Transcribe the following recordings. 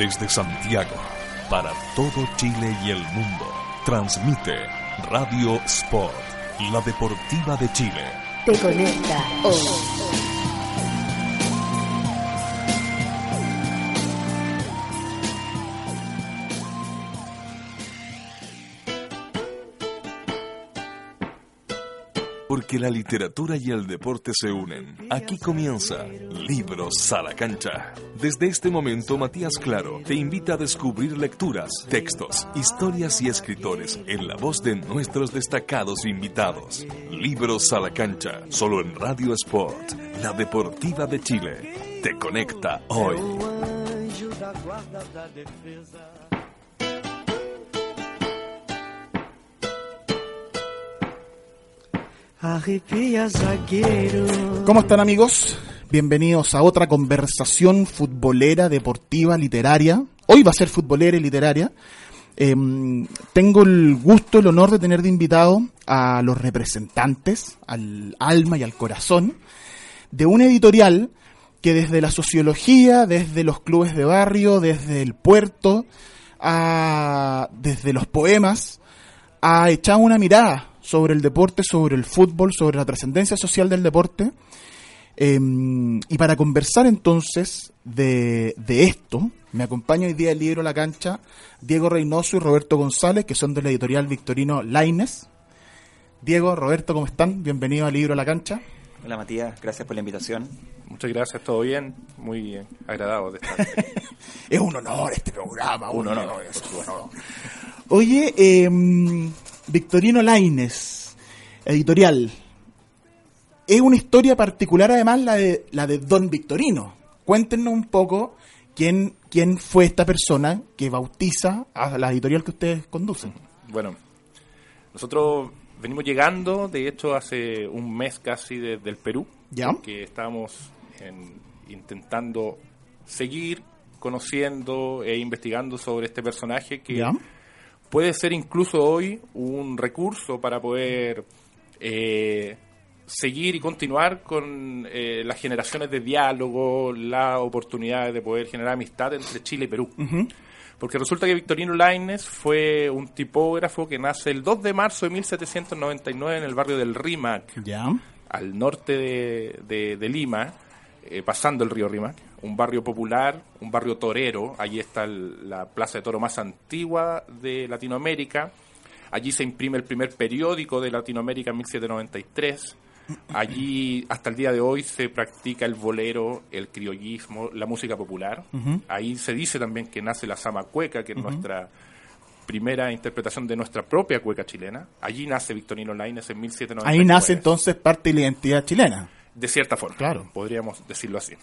Desde Santiago, para todo Chile y el mundo, transmite Radio Sport, la deportiva de Chile. Te conecta hoy. Porque la literatura y el deporte se unen. Aquí comienza Libros a la cancha. Desde este momento, Matías Claro te invita a descubrir lecturas, textos, historias y escritores en la voz de nuestros destacados invitados. Libros a la cancha, solo en Radio Sport, la deportiva de Chile. Te conecta hoy. ¿Cómo están amigos? Bienvenidos a otra conversación futbolera, deportiva, literaria. Hoy va a ser futbolera y literaria. Em, tengo el gusto, el honor de tener de invitado a los representantes, al alma y al corazón, de una editorial que desde la sociología, desde los clubes de barrio, desde el puerto, desde los poemas, ha echado una mirada sobre el deporte, sobre el fútbol, sobre la trascendencia social del deporte. Em, y para conversar entonces de, esto, me acompaña hoy día el libro La Cancha Diego Reynoso y Roberto González, que son de la editorial Victorino Laines. Diego, Roberto, ¿cómo están? Bienvenido al libro La Cancha. Hola Matías, gracias por la invitación. Muchas gracias, todo bien, muy agradado de estar. es un honor este programa, un, honor. Oye, eh, Victorino Laines, editorial. Es una historia particular además la de, la de Don Victorino. Cuéntenos un poco quién, quién fue esta persona que bautiza a la editorial que ustedes conducen. Bueno, nosotros venimos llegando, de hecho, hace un mes casi desde el Perú, ¿Ya? que estábamos intentando seguir conociendo e investigando sobre este personaje que puede ser incluso hoy un recurso para poder eh, seguir y continuar con eh, las generaciones de diálogo, la oportunidad de poder generar amistad entre Chile y Perú. Porque resulta que Victorino Laines fue un tipógrafo que nace el 2 de marzo de 1799 en el barrio del Rímac, al norte de, Lima, eh, pasando el río Rímac un barrio popular, un barrio torero. Allí está la plaza de toro más antigua de Latinoamérica. Allí se imprime el primer periódico de Latinoamérica en 1793. Allí, hasta el día de hoy, se practica el bolero, el criollismo, la música popular. Ahí se dice también que nace la sama cueca, que es nuestra primera interpretación de nuestra propia cueca chilena. Allí nace Victorino Laines en 1793. Ahí nace entonces parte de la identidad chilena. De cierta forma, claro. podríamos decirlo así.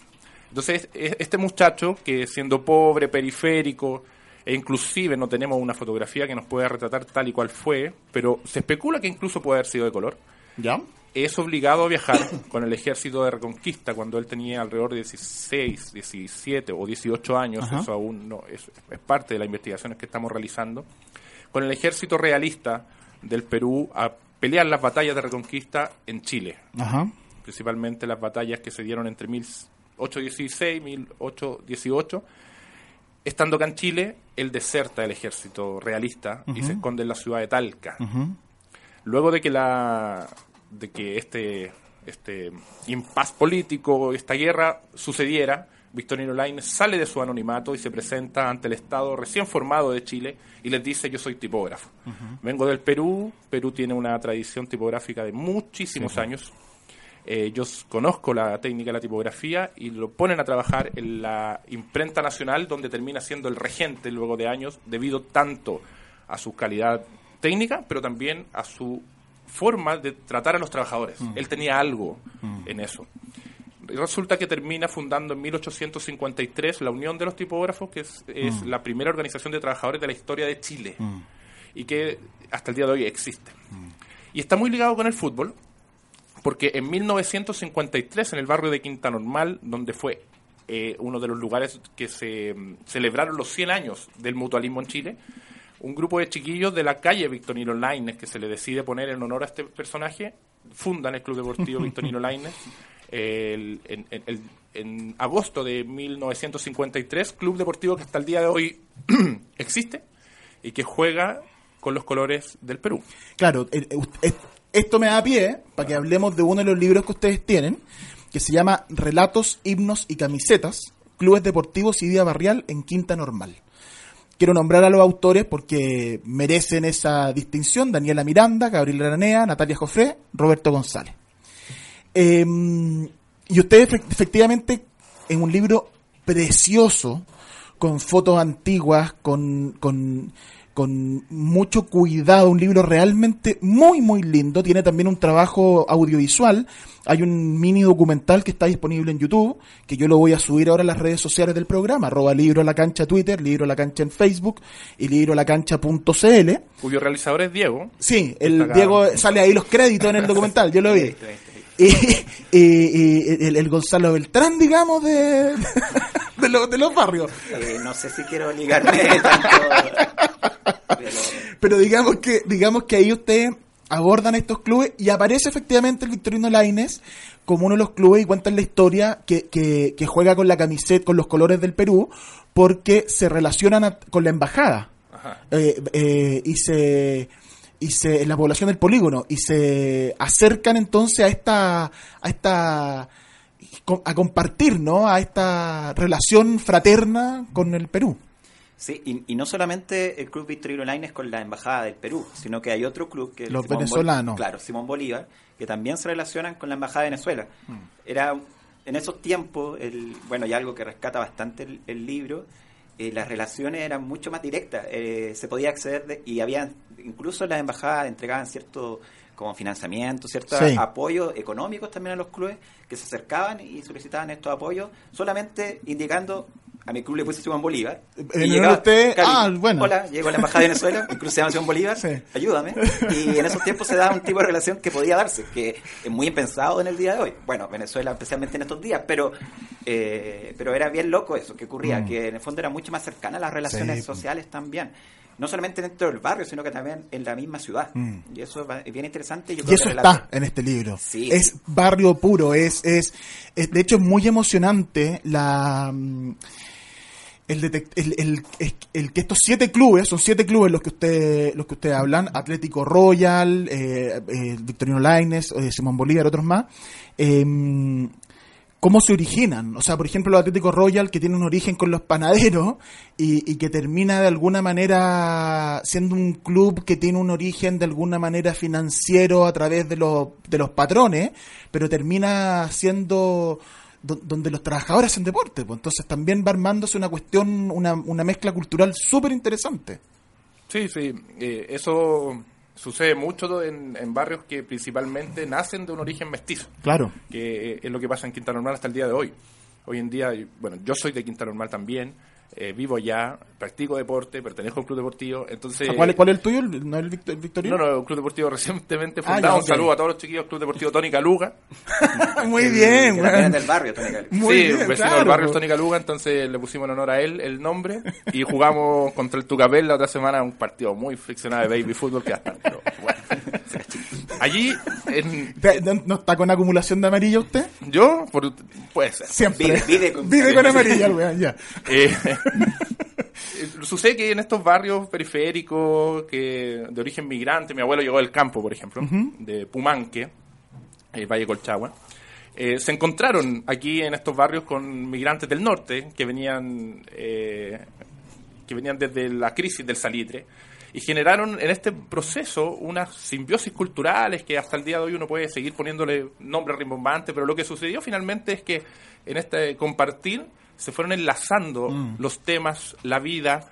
Entonces, este muchacho, que siendo pobre, periférico, e inclusive no tenemos una fotografía que nos pueda retratar tal y cual fue, pero se especula que incluso puede haber sido de color. ¿Ya? Es obligado a viajar con el ejército de reconquista cuando él tenía alrededor de 16, 17 o 18 años, eso aún no es, es parte de las investigaciones que estamos realizando, con el ejército realista del Perú a pelear las batallas de reconquista en Chile. Ajá. Principalmente las batallas que se dieron entre mil 816, 1818. Estando acá en Chile, él deserta el ejército realista y se esconde en la ciudad de Talca. Luego de que la de que este este impas político, esta guerra sucediera, Victorino Lainez sale de su anonimato y se presenta ante el Estado recién formado de Chile y les dice yo soy tipógrafo. Vengo del Perú, Perú tiene una tradición tipográfica de muchísimos años. Eh, yo conozco la técnica de la tipografía y lo ponen a trabajar en la imprenta nacional donde termina siendo el regente luego de años debido tanto a su calidad técnica pero también a su forma de tratar a los trabajadores. Mm. Él tenía algo mm. en eso. Resulta que termina fundando en 1853 la Unión de los Tipógrafos, que es, mm. la primera organización de trabajadores de la historia de Chile y que hasta el día de hoy existe. Y está muy ligado con el fútbol, porque en 1953, en el barrio de Quinta Normal, donde fue eh, uno de los lugares que se mm, celebraron los 100 años del mutualismo en Chile, un grupo de chiquillos de la calle Victorino Laines, que se le decide poner en honor a este personaje, fundan el Club Deportivo Victorino Laines el- en, el- en agosto de 1953, club deportivo que hasta el día de hoy existe y que juega con los colores del Perú. Claro, esto me da pie para que hablemos de uno de los libros que ustedes tienen, que se llama Relatos, Himnos y Camisetas, Clubes Deportivos y Vida Barrial en Quinta Normal. Quiero nombrar a los autores porque merecen esa distinción, Daniela Miranda, Gabriel Aranea, Natalia Jofré, Roberto González. Eh, y ustedes efect- efectivamente en un libro precioso, con fotos antiguas, con, con, con mucho cuidado, un libro realmente muy, muy lindo. Tiene también un trabajo audiovisual. Hay un mini documental que está disponible en YouTube, que yo lo voy a subir ahora a las redes sociales del programa, arroba libro a la cancha Twitter, libro a la cancha en Facebook y libro a la cancha.cl. cuyo realizador es Diego. Sí, el. Diego sale ahí los créditos en el documental, yo lo vi. Y, y- y el, el Gonzalo Beltrán, digamos, de, de, los- de los barrios. Eh, no sé si quiero ligarme tanto. Pero Pero digamos que, digamos que ahí ustedes abordan estos clubes y aparece efectivamente el Victorino Laines como uno de los clubes y cuentan la historia que, que, que juega con la camiseta, con los colores del Perú, porque se relacionan a- con la embajada. Eh, eh, y se y se en la población del polígono y se acercan entonces a esta a esta a compartir no a esta relación fraterna con el Perú Sí, y, y no solamente el Club Victorino Laines con la Embajada del Perú, sino que hay otro club que es Los Simón venezolanos. claro, Simón Bolívar, que también se relacionan con la Embajada de Venezuela. Mm. Era en esos tiempos, el, bueno, y algo que rescata bastante el, el libro, eh, las relaciones eran mucho más directas. eh, se podía acceder de- y había incluso las embajadas entregaban cierto como financiamiento, ciertos Sí. apoyos económicos también a los clubes que se acercaban y solicitaban estos apoyos, solamente indicando a mi club le puse Simón Bolívar. Y llegaba, usted- ah, bueno. Hola, llego a la Embajada de Venezuela, incluso se llama Simón Bolívar, Sí. ayúdame. Y en esos tiempos se daba un tipo de relación que podía darse, que es muy impensado en el día de hoy. Bueno, Venezuela especialmente en estos días, pero eh, pero era bien loco eso que ocurría, Mm. que en el fondo era mucho más cercana a las relaciones Sí. sociales también. No solamente dentro del barrio, sino que también en la misma ciudad. Mm. Y eso es bien interesante. yo y eso está en este libro Sí. es barrio puro es, es es- de hecho es muy emocionante la el, el, el- el que estos siete clubes, son siete clubes los que usted, los que ustedes hablan, Atlético Royal, eh, eh, Victorino Laines, eh, Simón Bolívar, otros más, eh, cómo se originan. O sea, por ejemplo, el Atlético Royal que tiene un origen con los panaderos y, y que termina de alguna manera siendo un club que tiene un origen de alguna manera financiero a través de los, de los patrones, pero termina siendo do- donde los trabajadores hacen deporte. Pues. Entonces también va armándose una cuestión, una, una mezcla cultural súper interesante. Sí, sí, eh, eso sucede mucho en, en barrios que principalmente nacen de un origen mestizo, Claro. que eh, es lo que pasa en Quinta Normal hasta el día de hoy. Hoy en día, bueno, yo soy de Quinta Normal también, eh, vivo ya, practico deporte, pertenezco a un club deportivo, entonces... ¿Cuál, es- ¿Cuál es el tuyo? ¿El- ¿No el Victor- el Victorino? No, no, un club deportivo recientemente Ah, fundado. ya, Un saludo a todos los chiquillos, Club Deportivo Tony Caluga. Muy que bien, weón. es del barrio, Tony. Muy sí, bien, un vecino claro, del barrio es po. Tony Caluga, entonces le pusimos en honor a él el nombre y jugamos contra el Tucapel la otra semana un partido muy friccionado de baby fútbol que hasta, pero bueno. Allí, en, ¿No, está con acumulación de amarilla usted? yo, por, puede ser. Siempre. Vive- vive con- Vive con amarilla, el weón, ya. Eh, sucede que en estos barrios periféricos que de origen migrante, mi abuelo llegó del campo, por ejemplo, de Pumanque, el Valle Colchagua, eh, se encontraron aquí en estos barrios con migrantes del norte que venían eh, que venían desde la crisis del salitre y generaron en este proceso unas simbiosis culturales que hasta el día de hoy uno puede seguir poniéndole nombre rimbombante, pero lo que sucedió finalmente es que en este compartir se fueron enlazando los temas, la vida,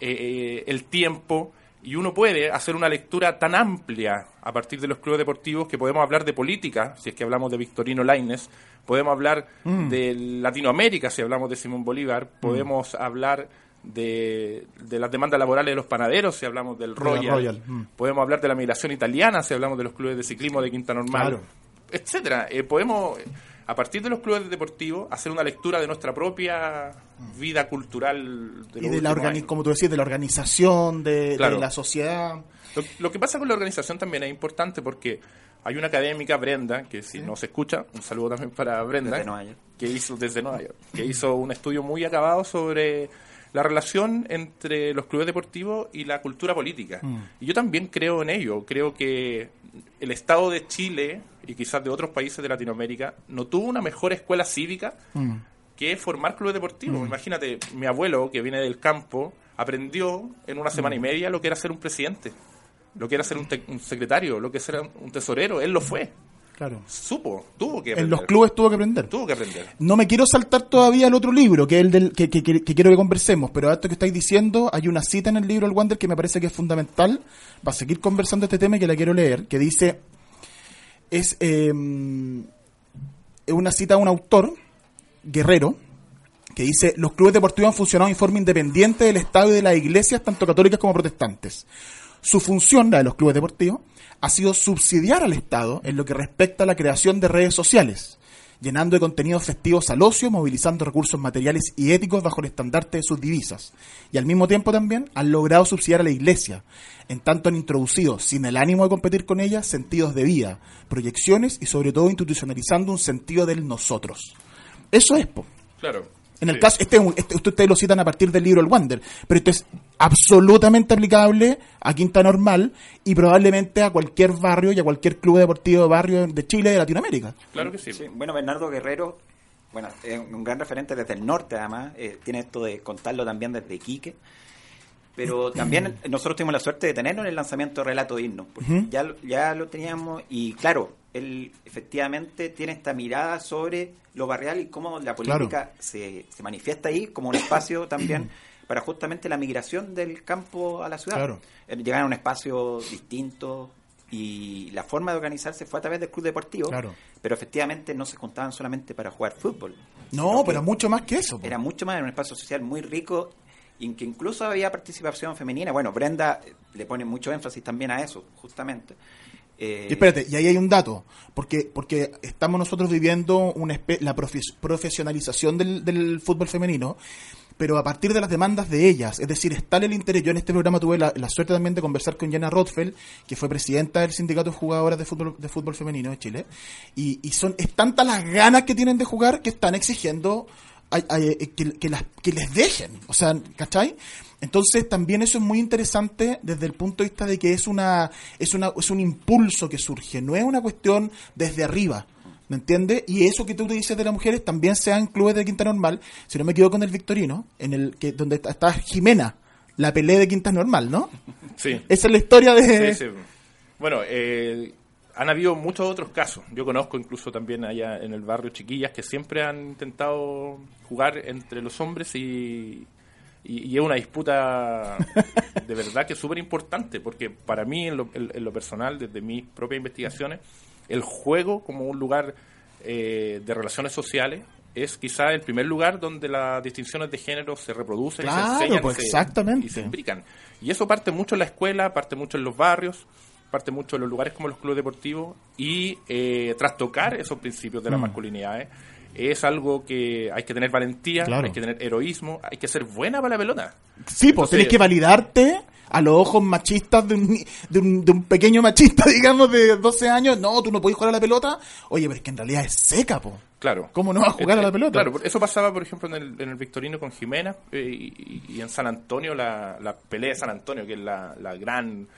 eh, eh, el tiempo, y uno puede hacer una lectura tan amplia a partir de los clubes deportivos que podemos hablar de política, si es que hablamos de Victorino Laines, podemos hablar de Latinoamérica, si hablamos de Simón Bolívar, podemos hablar de, de las demandas laborales de los panaderos, si hablamos del Royal, Royal, mm. podemos hablar de la migración italiana, si hablamos de los clubes de ciclismo de Quinta Normal, Claro. etcétera. Eh, podemos a partir de los clubes deportivos, hacer una lectura de nuestra propia vida cultural. De y de la como tú decías, de la organización, de, la sociedad. Lo, que pasa con la organización también es importante porque hay una académica, Brenda, que si no se escucha, un saludo también para Brenda, que hizo desde Nueva York, que hizo un estudio muy acabado sobre la relación entre los clubes deportivos y la cultura política. Mm. Y yo también creo en ello. Creo que el Estado de Chile y quizás de otros países de Latinoamérica no tuvo una mejor escuela cívica mm. que formar clubes deportivos. Mm. Imagínate, mi abuelo, que viene del campo, aprendió en una semana y media lo que era ser un presidente, lo que era ser un, un secretario, lo que era un tesorero. Él lo fue. Claro. Supo, tuvo que aprender. En los clubes tuvo que aprender. Tuvo que aprender. No me quiero saltar todavía al otro libro, que es el del que, quiero que conversemos, pero a esto que estáis diciendo, hay una cita en el libro El Wander que me parece que es fundamental para seguir conversando este tema y que la quiero leer, que dice, es eh, una cita de un autor, Guerrero, que dice, los clubes deportivos han funcionado en forma independiente del Estado y de las iglesias, tanto católicas como protestantes. Su función, la de los clubes deportivos, ha sido subsidiar al Estado en lo que respecta a la creación de redes sociales, llenando de contenidos festivos al ocio, movilizando recursos materiales y éticos bajo el estandarte de sus divisas. Y al mismo tiempo también han logrado subsidiar a la Iglesia, en tanto han introducido, sin el ánimo de competir con ella, sentidos de vida, proyecciones y sobre todo institucionalizando un sentido del nosotros. Eso es, po. Claro. En el caso, este, este, ustedes lo citan a partir del libro El Wander, pero esto es absolutamente aplicable a Quinta Normal y probablemente a cualquier barrio y a cualquier club deportivo de barrio de Chile y de Latinoamérica. Claro que sí. Bueno, Bernardo Guerrero, bueno, es un gran referente desde el norte además, eh, tiene esto de contarlo también desde Iquique pero también nosotros tuvimos la suerte de tenerlo en el lanzamiento de Relato Digno, porque ya, ya lo teníamos y claro, él efectivamente tiene esta mirada sobre lo barrial y cómo la política se, se, manifiesta ahí como un espacio también para justamente la migración del campo a la ciudad. Eh, llegar a un espacio distinto y la forma de organizarse fue a través del club deportivo, pero efectivamente no se juntaban solamente para jugar fútbol. No, pero mucho más que eso. Era mucho más, era un espacio social muy rico en que incluso había participación femenina. Bueno, Brenda le pone mucho énfasis también a eso, justamente. Eh, y espérate, y ahí hay un dato, porque porque estamos nosotros viviendo una la profesionalización del, fútbol femenino, pero a partir de las demandas de ellas, es decir, está el interés. Yo en este programa tuve la, suerte también de conversar con Jana Rothfeld, que fue presidenta del sindicato de jugadoras de fútbol de fútbol femenino de Chile, y, son es tantas las ganas que tienen de jugar que están exigiendo que, las, que les dejen, o sea, ¿cachai? Entonces también eso es muy interesante desde el punto de vista de que es una es una es un impulso que surge, no es una cuestión desde arriba. ¿Me entiendes? Y eso que tú dices de las mujeres también se en clubes de Quinta Normal, si no me equivoco en el Victorino, en el que donde está, Jimena, la pelea de Quinta Normal, ¿no? Sí. Esa es la historia de... Sí, sí. Bueno, eh, han habido muchos otros casos. Yo conozco incluso también allá en el barrio chiquillas que siempre han intentado jugar entre los hombres y, y, es una disputa de verdad que es súper importante, porque para mí, en lo, personal, desde mis propias investigaciones, el juego como un lugar eh, de relaciones sociales es quizá el primer lugar donde las distinciones de género se reproducen y se enseñan pues exactamente. y se implican. Y eso parte mucho en la escuela, parte mucho en los barrios, parte mucho en los lugares como los clubes deportivos y eh, trastocar esos principios de la mm. masculinidad es algo que hay que tener valentía, hay que tener heroísmo, hay que ser buena para la pelota. Sí, pues tienes que validarte a los ojos machistas de un, de un, de un pequeño machista, digamos, de 12 años. No, tú no puedes jugar a la pelota. Oye, pero es que en realidad es seca, po. Claro. ¿Cómo no vas a jugar a la pelota? Claro, eso pasaba, por ejemplo, en el, en el Victorino con Jimena eh, y, en San Antonio, la, la pelea de San Antonio, que es la, la gran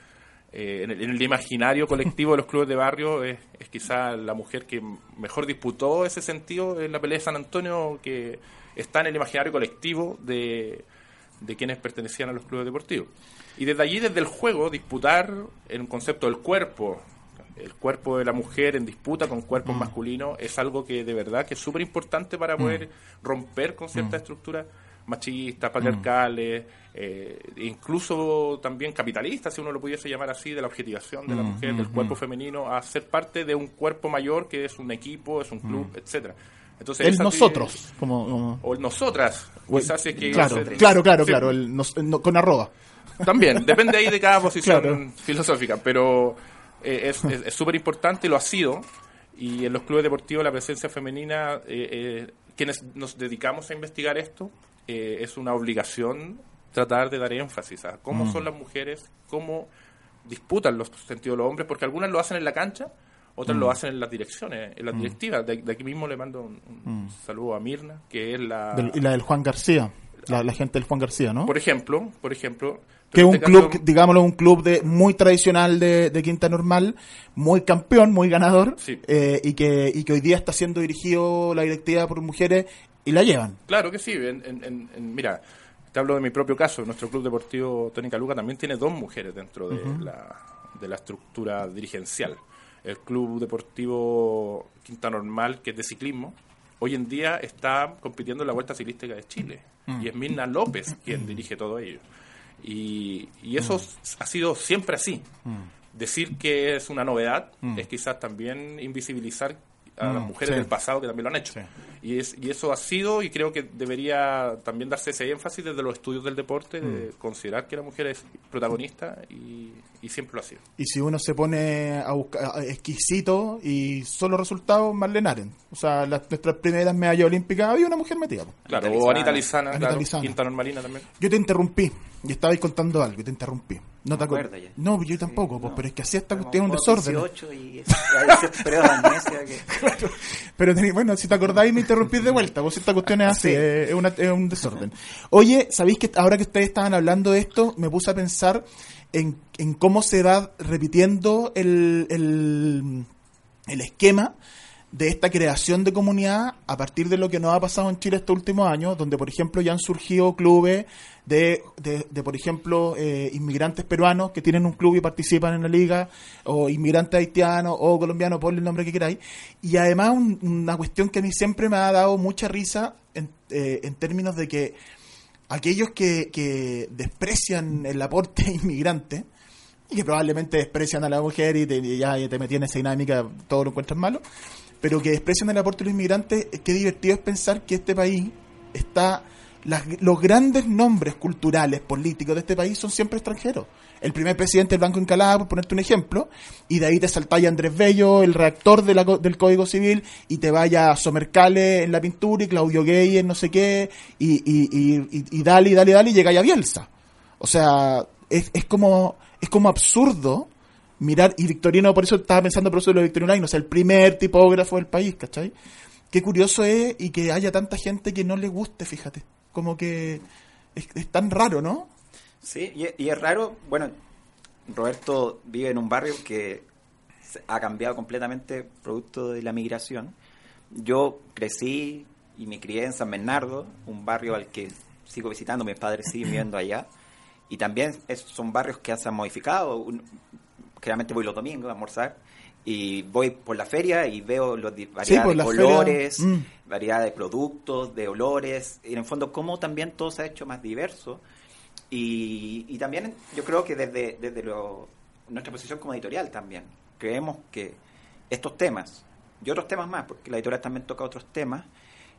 eh, en, el, imaginario colectivo de los clubes de barrio es, quizá la mujer que mejor disputó ese sentido en la pelea de San Antonio que está en el imaginario colectivo de, quienes pertenecían a los clubes deportivos. Y desde allí, desde el juego, disputar en un concepto del cuerpo, el cuerpo de la mujer en disputa con cuerpos mm. masculinos, es algo que de verdad que es súper importante para poder mm. romper con ciertas mm. estructuras machistas, patriarcales, eh, incluso también capitalistas, si uno lo pudiese llamar así, de la objetivación de la mujer, del cuerpo femenino, a ser parte de un cuerpo mayor que es un equipo, es un club, etcétera. Entonces, el nosotros, como, o el nosotras, quizás es que claro, claro, claro, claro, el con arroba. También, depende ahí de cada posición filosófica, pero eh, es súper importante, lo ha sido, Y en los clubes deportivos la presencia femenina, eh, eh, quienes nos dedicamos a investigar esto, eh, es una obligación tratar de dar énfasis a cómo son las mujeres, cómo disputan los sentidos de los hombres, porque algunas lo hacen en la cancha, otras lo hacen en las direcciones, en las directivas. De, de aquí mismo le mando un, un saludo a Mirna, que es la... Del- y la del Juan García, la, la gente del Juan García, ¿no? Por ejemplo, por ejemplo... que es un este club, caso- digámoslo, un club de muy tradicional de, de Quinta Normal, muy campeón, muy ganador, Sí. eh, y, que, y que hoy día está siendo dirigido la directiva por mujeres y la llevan. Claro que sí. En, en- en- en- mira, te hablo de mi propio caso. Nuestro club deportivo Tónica Luca también tiene dos mujeres dentro de, la, de la estructura dirigencial. El club deportivo Quinta Normal, que es de ciclismo, hoy en día está compitiendo en la Vuelta Ciclística de Chile. Y es Mirna López quien dirige todo ello. Y, y eso ha sido siempre así. Decir que es una novedad es quizás también invisibilizar a las mujeres sí. del pasado que también lo han hecho. Sí. Y, es, y eso ha sido, y creo que debería también darse ese énfasis desde los estudios del deporte, de considerar que la mujer es protagonista y, y siempre lo ha sido. Y si uno se pone a buscar exquisito y solo resultados, Marlene Aren. O sea, las, nuestras primeras medallas olímpicas había una mujer metida. Claro, Anita o Anita Lizana. Lizana, Anita claro, Lizana. Quinta Normalina también. Yo te interrumpí y estabais contando algo y te interrumpí. No, te me acuer- acuerdo ya. No, yo tampoco, Sí, pues, no. pero es que así esta cuestión es un desorden. 18 y que... Pero tení- bueno, si te acordáis me interrumpís de vuelta, pues esta cuestión es así, Sí. es, es una- es un desorden. Oye, ¿sabéis que ahora que ustedes estaban hablando de esto, me puse a pensar en, en cómo se va repitiendo el, el, el esquema de esta creación de comunidad a partir de lo que nos ha pasado en Chile estos últimos años, donde por ejemplo ya han surgido clubes de, de, por ejemplo, eh, inmigrantes peruanos que tienen un club y participan en la liga, o inmigrantes haitianos o colombianos, ponle el nombre que queráis. Y además un- una cuestión que a mí siempre me ha dado mucha risa en, eh, en términos de que aquellos que, que desprecian el aporte inmigrante, y que probablemente desprecian a la mujer y, te, ya te metí en esa dinámica, todo lo encuentras malo, pero que desprecian el aporte de los inmigrantes, eh, qué divertido es pensar que este país está, las- los grandes nombres culturales, políticos de este país son siempre extranjeros. El primer presidente del Banco Encalada, por ponerte un ejemplo, y de ahí te saltáis Andrés Bello, el reactor de la del Código Civil, y te vaya a Somercale en la pintura y Claudio Gay en no sé qué, y, y, y, y, dale, dale, dale, y llegáis a Bielsa. O sea, es, es como es como absurdo mirar, y Victorino, por eso estaba pensando por eso de lo de Victorino Lain, o sea, el primer tipógrafo del país, ¿cachai? Qué curioso es y que haya tanta gente que no le guste, fíjate. Como que es, es tan raro, ¿no? Sí, y, y es raro, bueno, Roberto vive en un barrio que ha cambiado completamente producto de la migración. Yo crecí y me crié en San Bernardo, un barrio al que sigo visitando, mis padres siguen viviendo allá. Y también es- son barrios que se han modificado. Un- generalmente voy los domingos a almorzar y voy por la feria y veo los variedad de colores, mm. variedad de productos, de olores, y en el fondo cómo también todo se ha hecho más diverso. Y, y también yo creo que desde, desde lo- nuestra posición como editorial también, creemos que estos temas y otros temas más, porque la editorial también toca otros temas,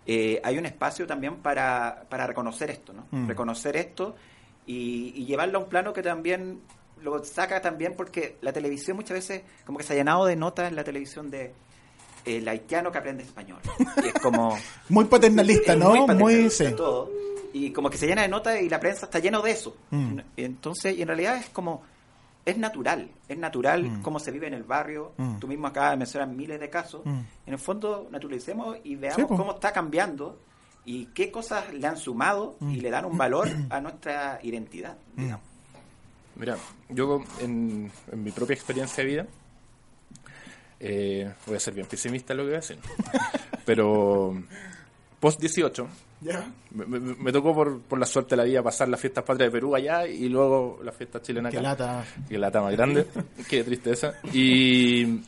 eh, hay un espacio también para, para reconocer esto, ¿no? Mm. Reconocer esto y, y llevarlo a un plano que también lo saca también porque la televisión muchas veces como que se ha llenado de notas en la televisión de el haitiano que aprende español. Y es como... Muy paternalista, ¿no? Muy, paternalista sí. todo. Y como que se llena de notas y la prensa está lleno de eso. Mm. Entonces, y en realidad es como, es natural, es natural Mm. cómo se vive en el barrio. Mm. Tú mismo acabas de mencionar miles de casos. Mm. En el fondo, naturalicemos y veamos Sí, cómo está cambiando y qué cosas le han sumado y le dan un valor a nuestra identidad, Mm. digamos. Mira, yo en, en mi propia experiencia de vida, eh, voy a ser bien pesimista en lo que voy a decir, pero post 18, Ya. me, me- me tocó por, por la suerte de la vida pasar las fiestas patrias de Perú allá y luego las fiestas chilenas Qué acá. lata. Qué lata más grande, qué tristeza. Y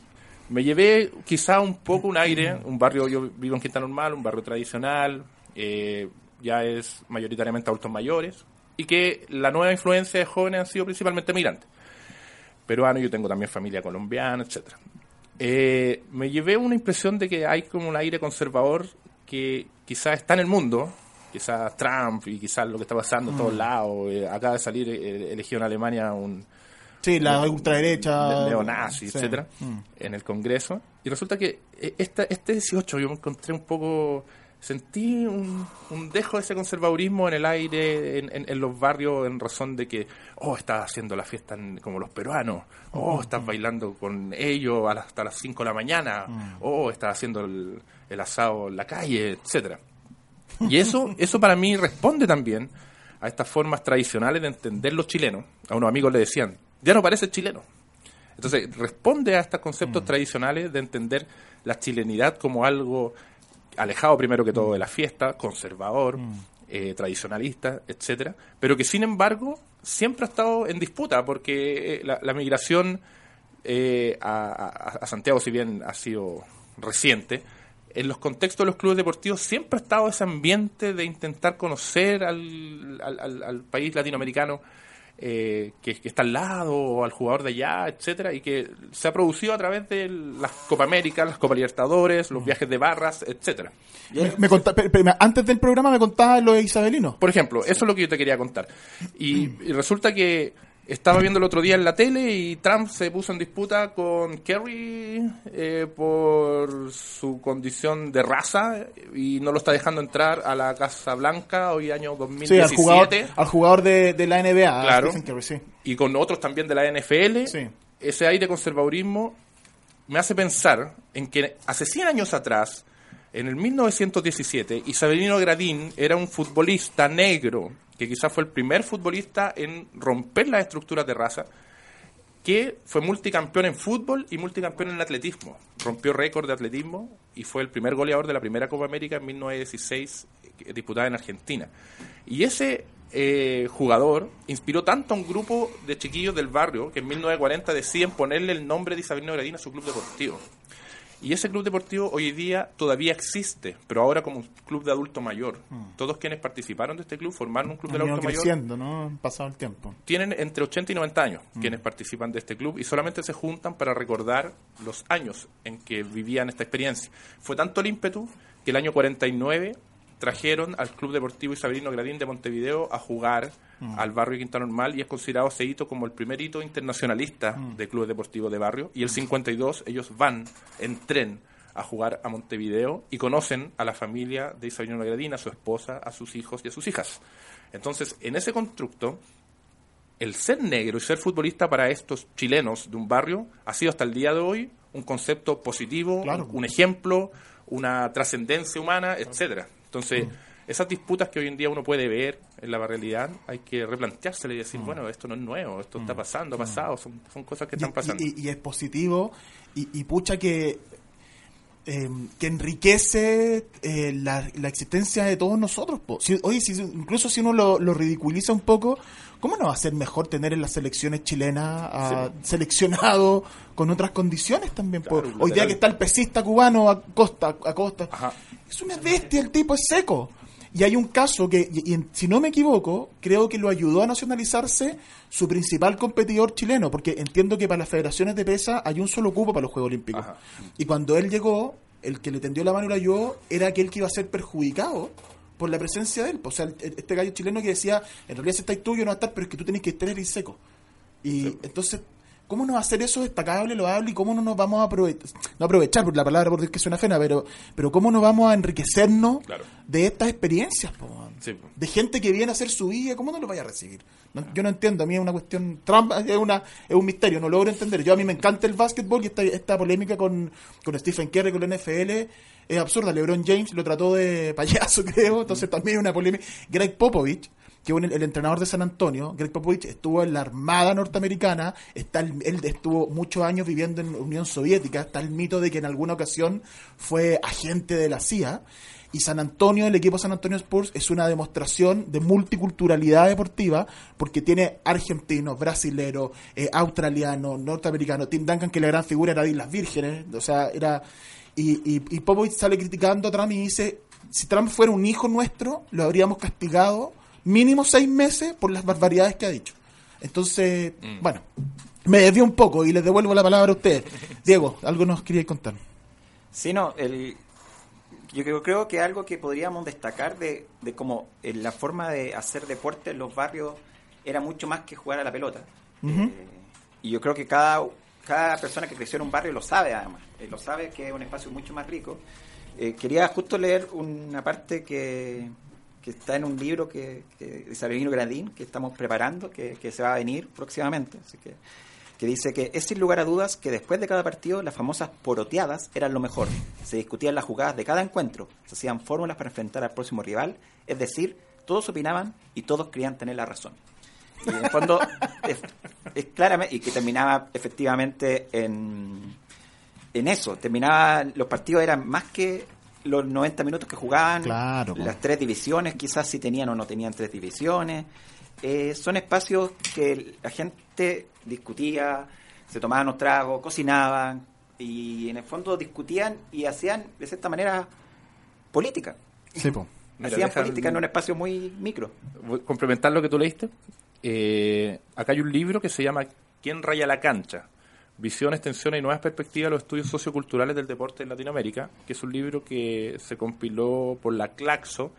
me llevé quizá un poco un aire, un barrio, yo vivo en Quinta Normal, un barrio tradicional, eh, ya es mayoritariamente adultos mayores, y que la nueva influencia de jóvenes han sido principalmente migrantes. Peruanos, yo tengo también familia colombiana, etcétera. Eh, me llevé una impresión de que hay como un aire conservador que quizás está en el mundo, quizás Trump y quizás lo que está pasando en todos lados. eh, acaba de salir eh, elegido en Alemania un, Sí, la ultraderecha. Neonazi, Sí. etcétera, Mm. en el Congreso. Y resulta que eh, esta, este 18 yo me encontré un poco. Sentí un, un dejo de ese conservadurismo en el aire, en, en- en los barrios, en razón de que, oh, estás haciendo la fiesta en- como los peruanos, oh, estás bailando con ellos hasta las 5 de la mañana, oh, estás haciendo el, el asado en la calle, etcétera. Y eso, eso para mí responde también a estas formas tradicionales de entender los chilenos. A unos amigos le decían, ya no pareces chileno. Entonces, responde a estos conceptos tradicionales de entender la chilenidad como algo alejado primero que todo de la fiesta, conservador, eh, tradicionalista, etcétera, pero que sin embargo siempre ha estado en disputa porque eh, la, la migración eh, a, Santiago, si bien ha sido reciente, en los contextos de los clubes deportivos siempre ha estado ese ambiente de intentar conocer al- al país latinoamericano eh, que, que está al lado, o al jugador de allá, etcétera, y que se ha producido a través de las Copa América, las Copa Libertadores, los viajes de barras, etcétera. Me, me pero- pero antes del programa me contabas lo de Isabelino. Por ejemplo, eso es lo que yo te quería contar. Y, y resulta que estaba viendo el otro día en la tele y Trump se puso en disputa con Kerry eh, por su condición de raza y no lo está dejando entrar a la Casa Blanca hoy año Sí, 2017. al jugador, al jugador de, de la NBA. Claro. Sí. y con otros también de la NFL, Sí. ese aire conservadurismo me hace pensar en que hace 100 años atrás, en el 1917, Isabelino Gradín era un futbolista negro, que quizás fue el primer futbolista en romper las estructuras de raza, que fue multicampeón en fútbol y multicampeón en atletismo. Rompió récord de atletismo y fue el primer goleador de la primera Copa América en 1916, eh, disputada en Argentina. Y ese eh, jugador inspiró tanto a un grupo de chiquillos del barrio que en 1940 deciden ponerle el nombre de Isabelino Gradín a su club deportivo. Y ese club deportivo hoy día todavía existe, pero ahora como un club de adulto mayor. Todos quienes participaron de este club formaron un club de adulto mayor creciendo, ¿no? Pasado el tiempo. tienen entre 80 y 90 años quienes participan de este club y solamente se juntan para recordar los años en que vivían esta experiencia. Fue tanto el ímpetu que el año 49 trajeron al Club Deportivo Isabelino Gradín de Montevideo a jugar al barrio Quinta Normal y es considerado ese hito como el primer hito internacionalista de clubes deportivos de barrio y el 52 ellos van en tren a jugar a Montevideo y conocen a la familia de Isabelino Gradín, a su esposa, a sus hijos y a sus hijas. Entonces, en ese constructo, el ser negro y ser futbolista para estos chilenos de un barrio ha sido hasta el día de hoy un concepto positivo, Claro. un, un ejemplo, una trascendencia humana, etcétera. Entonces, Mm. esas disputas que hoy en día uno puede ver en la realidad, hay que replanteársela y Mm. decir, bueno, esto no es nuevo, esto está pasando, ha pasado, son, son cosas que están Y- pasando. Y, y es positivo y, y pucha que, eh, que enriquece eh, la, la existencia de todos nosotros. po. Si- oye, si, incluso si uno lo, lo ridiculiza un poco, ¿cómo no va a ser mejor tener en las selecciones chilenas a seleccionado con otras condiciones también? Claro, Hoy día que está el pesista cubano a costa, a costa. Ajá. Es una bestia, el tipo es seco. Y hay un caso que, y, si no me equivoco, creo que lo ayudó a nacionalizarse su principal competidor chileno, porque entiendo que para las federaciones de pesa hay un solo cupo para los Juegos Olímpicos. Ajá. Y cuando él llegó, el que le tendió la mano y lo ayudó era aquel que iba a ser perjudicado por la presencia de él. O sea, el- este gallo chileno que decía, en realidad si estáis tú, yo no voy a estar, pero es que tú tenés que estar y seco. Y entonces, ¿cómo no va a hacer eso destacable, loable y cómo no nos vamos a aprovechar? No aprovechar, por la palabra por decir que suena fena, pero, pero ¿cómo no vamos a enriquecernos Claro. de estas experiencias? po? Sí, de gente que viene a hacer su vida, ¿cómo no lo vaya a recibir? No, yo no entiendo, a mí es una cuestión, Trump es, una, es un misterio, no logro entender. Yo a mí me encanta el básquetbol y esta, esta polémica con, con Stephen Curry, con la NFL, es absurda. LeBron James lo trató de payaso, creo, entonces también es una polémica. Greg Popovich, que un- el entrenador de San Antonio, Greg Popovich estuvo en la Armada norteamericana, está el- él estuvo muchos años viviendo en Unión Soviética, está el mito de que en alguna ocasión fue agente de la CIA. Y San Antonio, el equipo San Antonio Spurs, es una demostración de multiculturalidad deportiva porque tiene argentinos, brasileros, eh, australianos, norteamericanos. Tim Duncan, que la gran figura era de Islas Vírgenes, o sea, era. Y, y, y Popovich sale criticando a Trump y dice: si Trump fuera un hijo nuestro, lo habríamos castigado mínimo seis meses por las barbaridades que ha dicho. Entonces, bueno, me desvío un poco y les devuelvo la palabra a ustedes. Diego, algo nos quería contar. Sí, no, el, yo creo, creo que algo que podríamos destacar de, de cómo eh, la forma de hacer deporte en los barrios era mucho más que jugar a la pelota. Eh, y yo creo que cada, cada persona que creció en un barrio lo sabe además, eh, lo sabe que es un espacio mucho más rico. Quería justo leer una parte que, que está en un libro que, que de Sabino Gradín que estamos preparando, que, que se va a venir próximamente. Así que que dice que es sin lugar a dudas que después de cada partido las famosas poroteadas eran lo mejor. Se discutían las jugadas de cada encuentro, se hacían fórmulas para enfrentar al próximo rival, es decir, todos opinaban y todos creían tener la razón. Y en el fondo es, claramente, y que terminaba efectivamente en, en eso, terminaba, los partidos eran más que los 90 minutos que jugaban, Claro, las tres divisiones, quizás si tenían o no tenían tres divisiones. Eh, son espacios que la gente discutía, se tomaban unos tragos, cocinaban y en el fondo discutían y hacían de cierta manera política. Sí, po. Mira, hacían política en un espacio muy micro. Voy a complementar lo que tú leíste. Eh, acá hay un libro que se llama ¿Quién raya la cancha? Visión, extensión y nuevas perspectivas de los estudios socioculturales del deporte en Latinoamérica, que es un libro que se compiló por la Claxo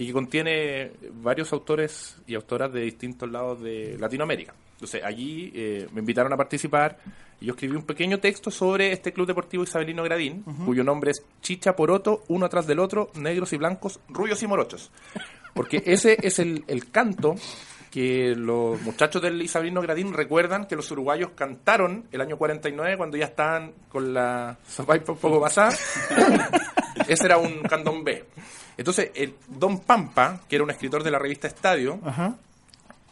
y que contiene varios autores y autoras de distintos lados de Latinoamérica. Entonces, allí eh, me invitaron a participar y yo escribí un pequeño texto sobre este club deportivo isabelino Gradín, cuyo nombre es Chicha Poroto, uno atrás del otro, negros y blancos, rubios y morochos. Porque ese es el, el canto que los muchachos del Isabelino Gradín recuerdan que los uruguayos cantaron el año 49 cuando ya estaban con la zapaipa un poco pasada. Ese era un candombe. Entonces, el Don Pampa, que era un escritor de la revista Estadio, Ajá.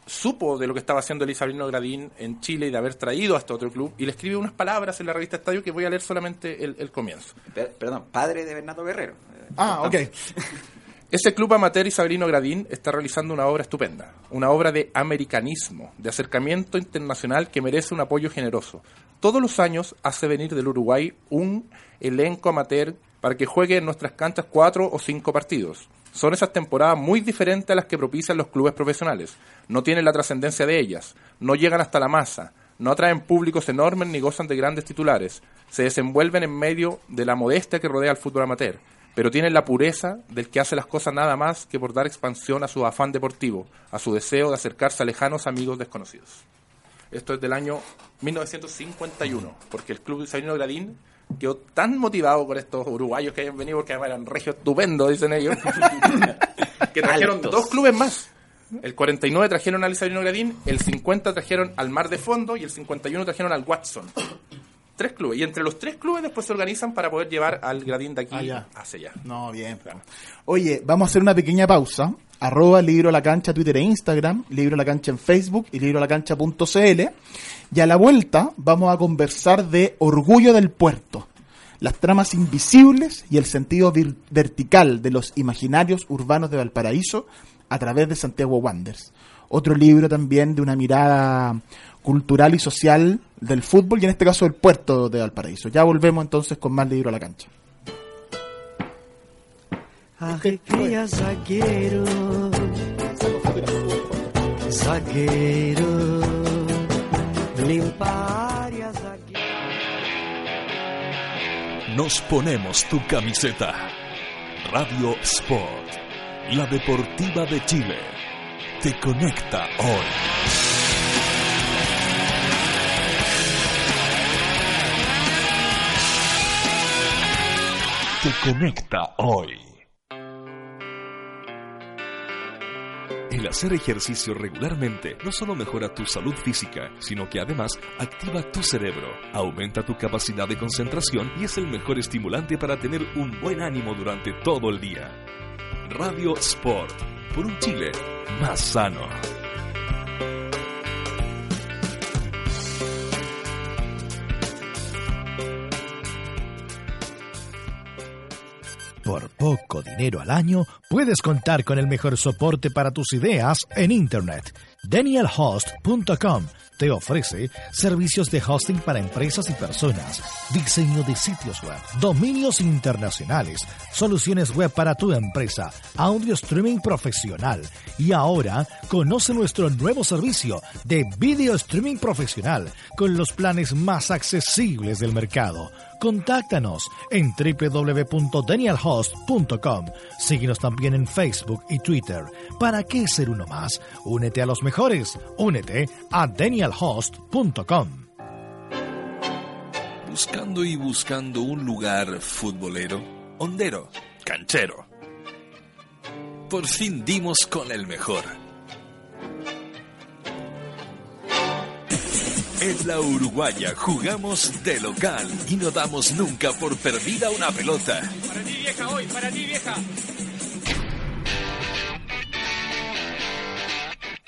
supo de lo que estaba haciendo el Isabelino Gradín en Chile y de haber traído a este otro club, y le escribe unas palabras en la revista Estadio que voy a leer solamente el, el comienzo. Per- perdón, padre de Bernardo Guerrero. Eh, Ah, ok. Ese club amateur Isabelino Gradín está realizando una obra estupenda, una obra de americanismo, de acercamiento internacional que merece un apoyo generoso. Todos los años hace venir del Uruguay un elenco amateur para que juegue en nuestras canchas cuatro o cinco partidos. Son esas temporadas muy diferentes a las que propician los clubes profesionales. No tienen la trascendencia de ellas, no llegan hasta la masa, no atraen públicos enormes ni gozan de grandes titulares. Se desenvuelven en medio de la modestia que rodea al fútbol amateur pero tienen la pureza del que hace las cosas nada más que por dar expansión a su afán deportivo, a su deseo de acercarse a lejanos amigos desconocidos. Esto es del año 1951, porque el Club Isabelino Gradín quedó tan motivado con estos uruguayos que habían venido, porque eran regios estupendos, dicen ellos, que trajeron Altos. dos clubes más. El 49 trajeron al Isabelino Gradín, el 50 trajeron al Mar de Fondo y el 51 trajeron al Watson. Tres clubes. Y entre los tres clubes después se organizan para poder llevar al Gradín de aquí Allá. hacia allá. No, bien. Oye, vamos a hacer una pequeña pausa. Arroba Libro a la Cancha, Twitter e Instagram, Libro a la Cancha en Facebook y Libro a la Cancha.cl. Y a la vuelta vamos a conversar de Orgullo del Puerto, las tramas invisibles y el sentido vertical de los imaginarios urbanos de Valparaíso a través de Santiago Wanderers. Otro libro también de una mirada cultural y social del fútbol y en este caso del puerto de Valparaíso. Ya volvemos entonces con más Libro a la Cancha. Arrepia zagueiro, zagueiro, limpa área, zagueiro. Nos ponemos tu camiseta. Radio Sport, la deportiva de Chile, te conecta hoy. Te conecta hoy. El hacer ejercicio regularmente no solo mejora tu salud física, sino que además activa tu cerebro, aumenta tu capacidad de concentración y es el mejor estimulante para tener un buen ánimo durante todo el día. Radio Sport, por un Chile más sano. Por poco dinero al año, puedes contar con el mejor soporte para tus ideas en Internet. DanielHost.com te ofrece servicios de hosting para empresas y personas, diseño de sitios web, dominios internacionales, soluciones web para tu empresa, audio streaming profesional y ahora conoce nuestro nuevo servicio de video streaming profesional con los planes más accesibles del mercado. Contáctanos en www.danielhost.com. Síguenos también en Facebook y Twitter. ¿Para qué ser uno más? Únete a los mejores. Únete a danielhost.com. buscando y buscando un lugar futbolero, hondero, canchero. Por fin dimos con el mejor. En la Uruguaya jugamos de local y no damos nunca por perdida una pelota. Para ti vieja hoy, para ti vieja.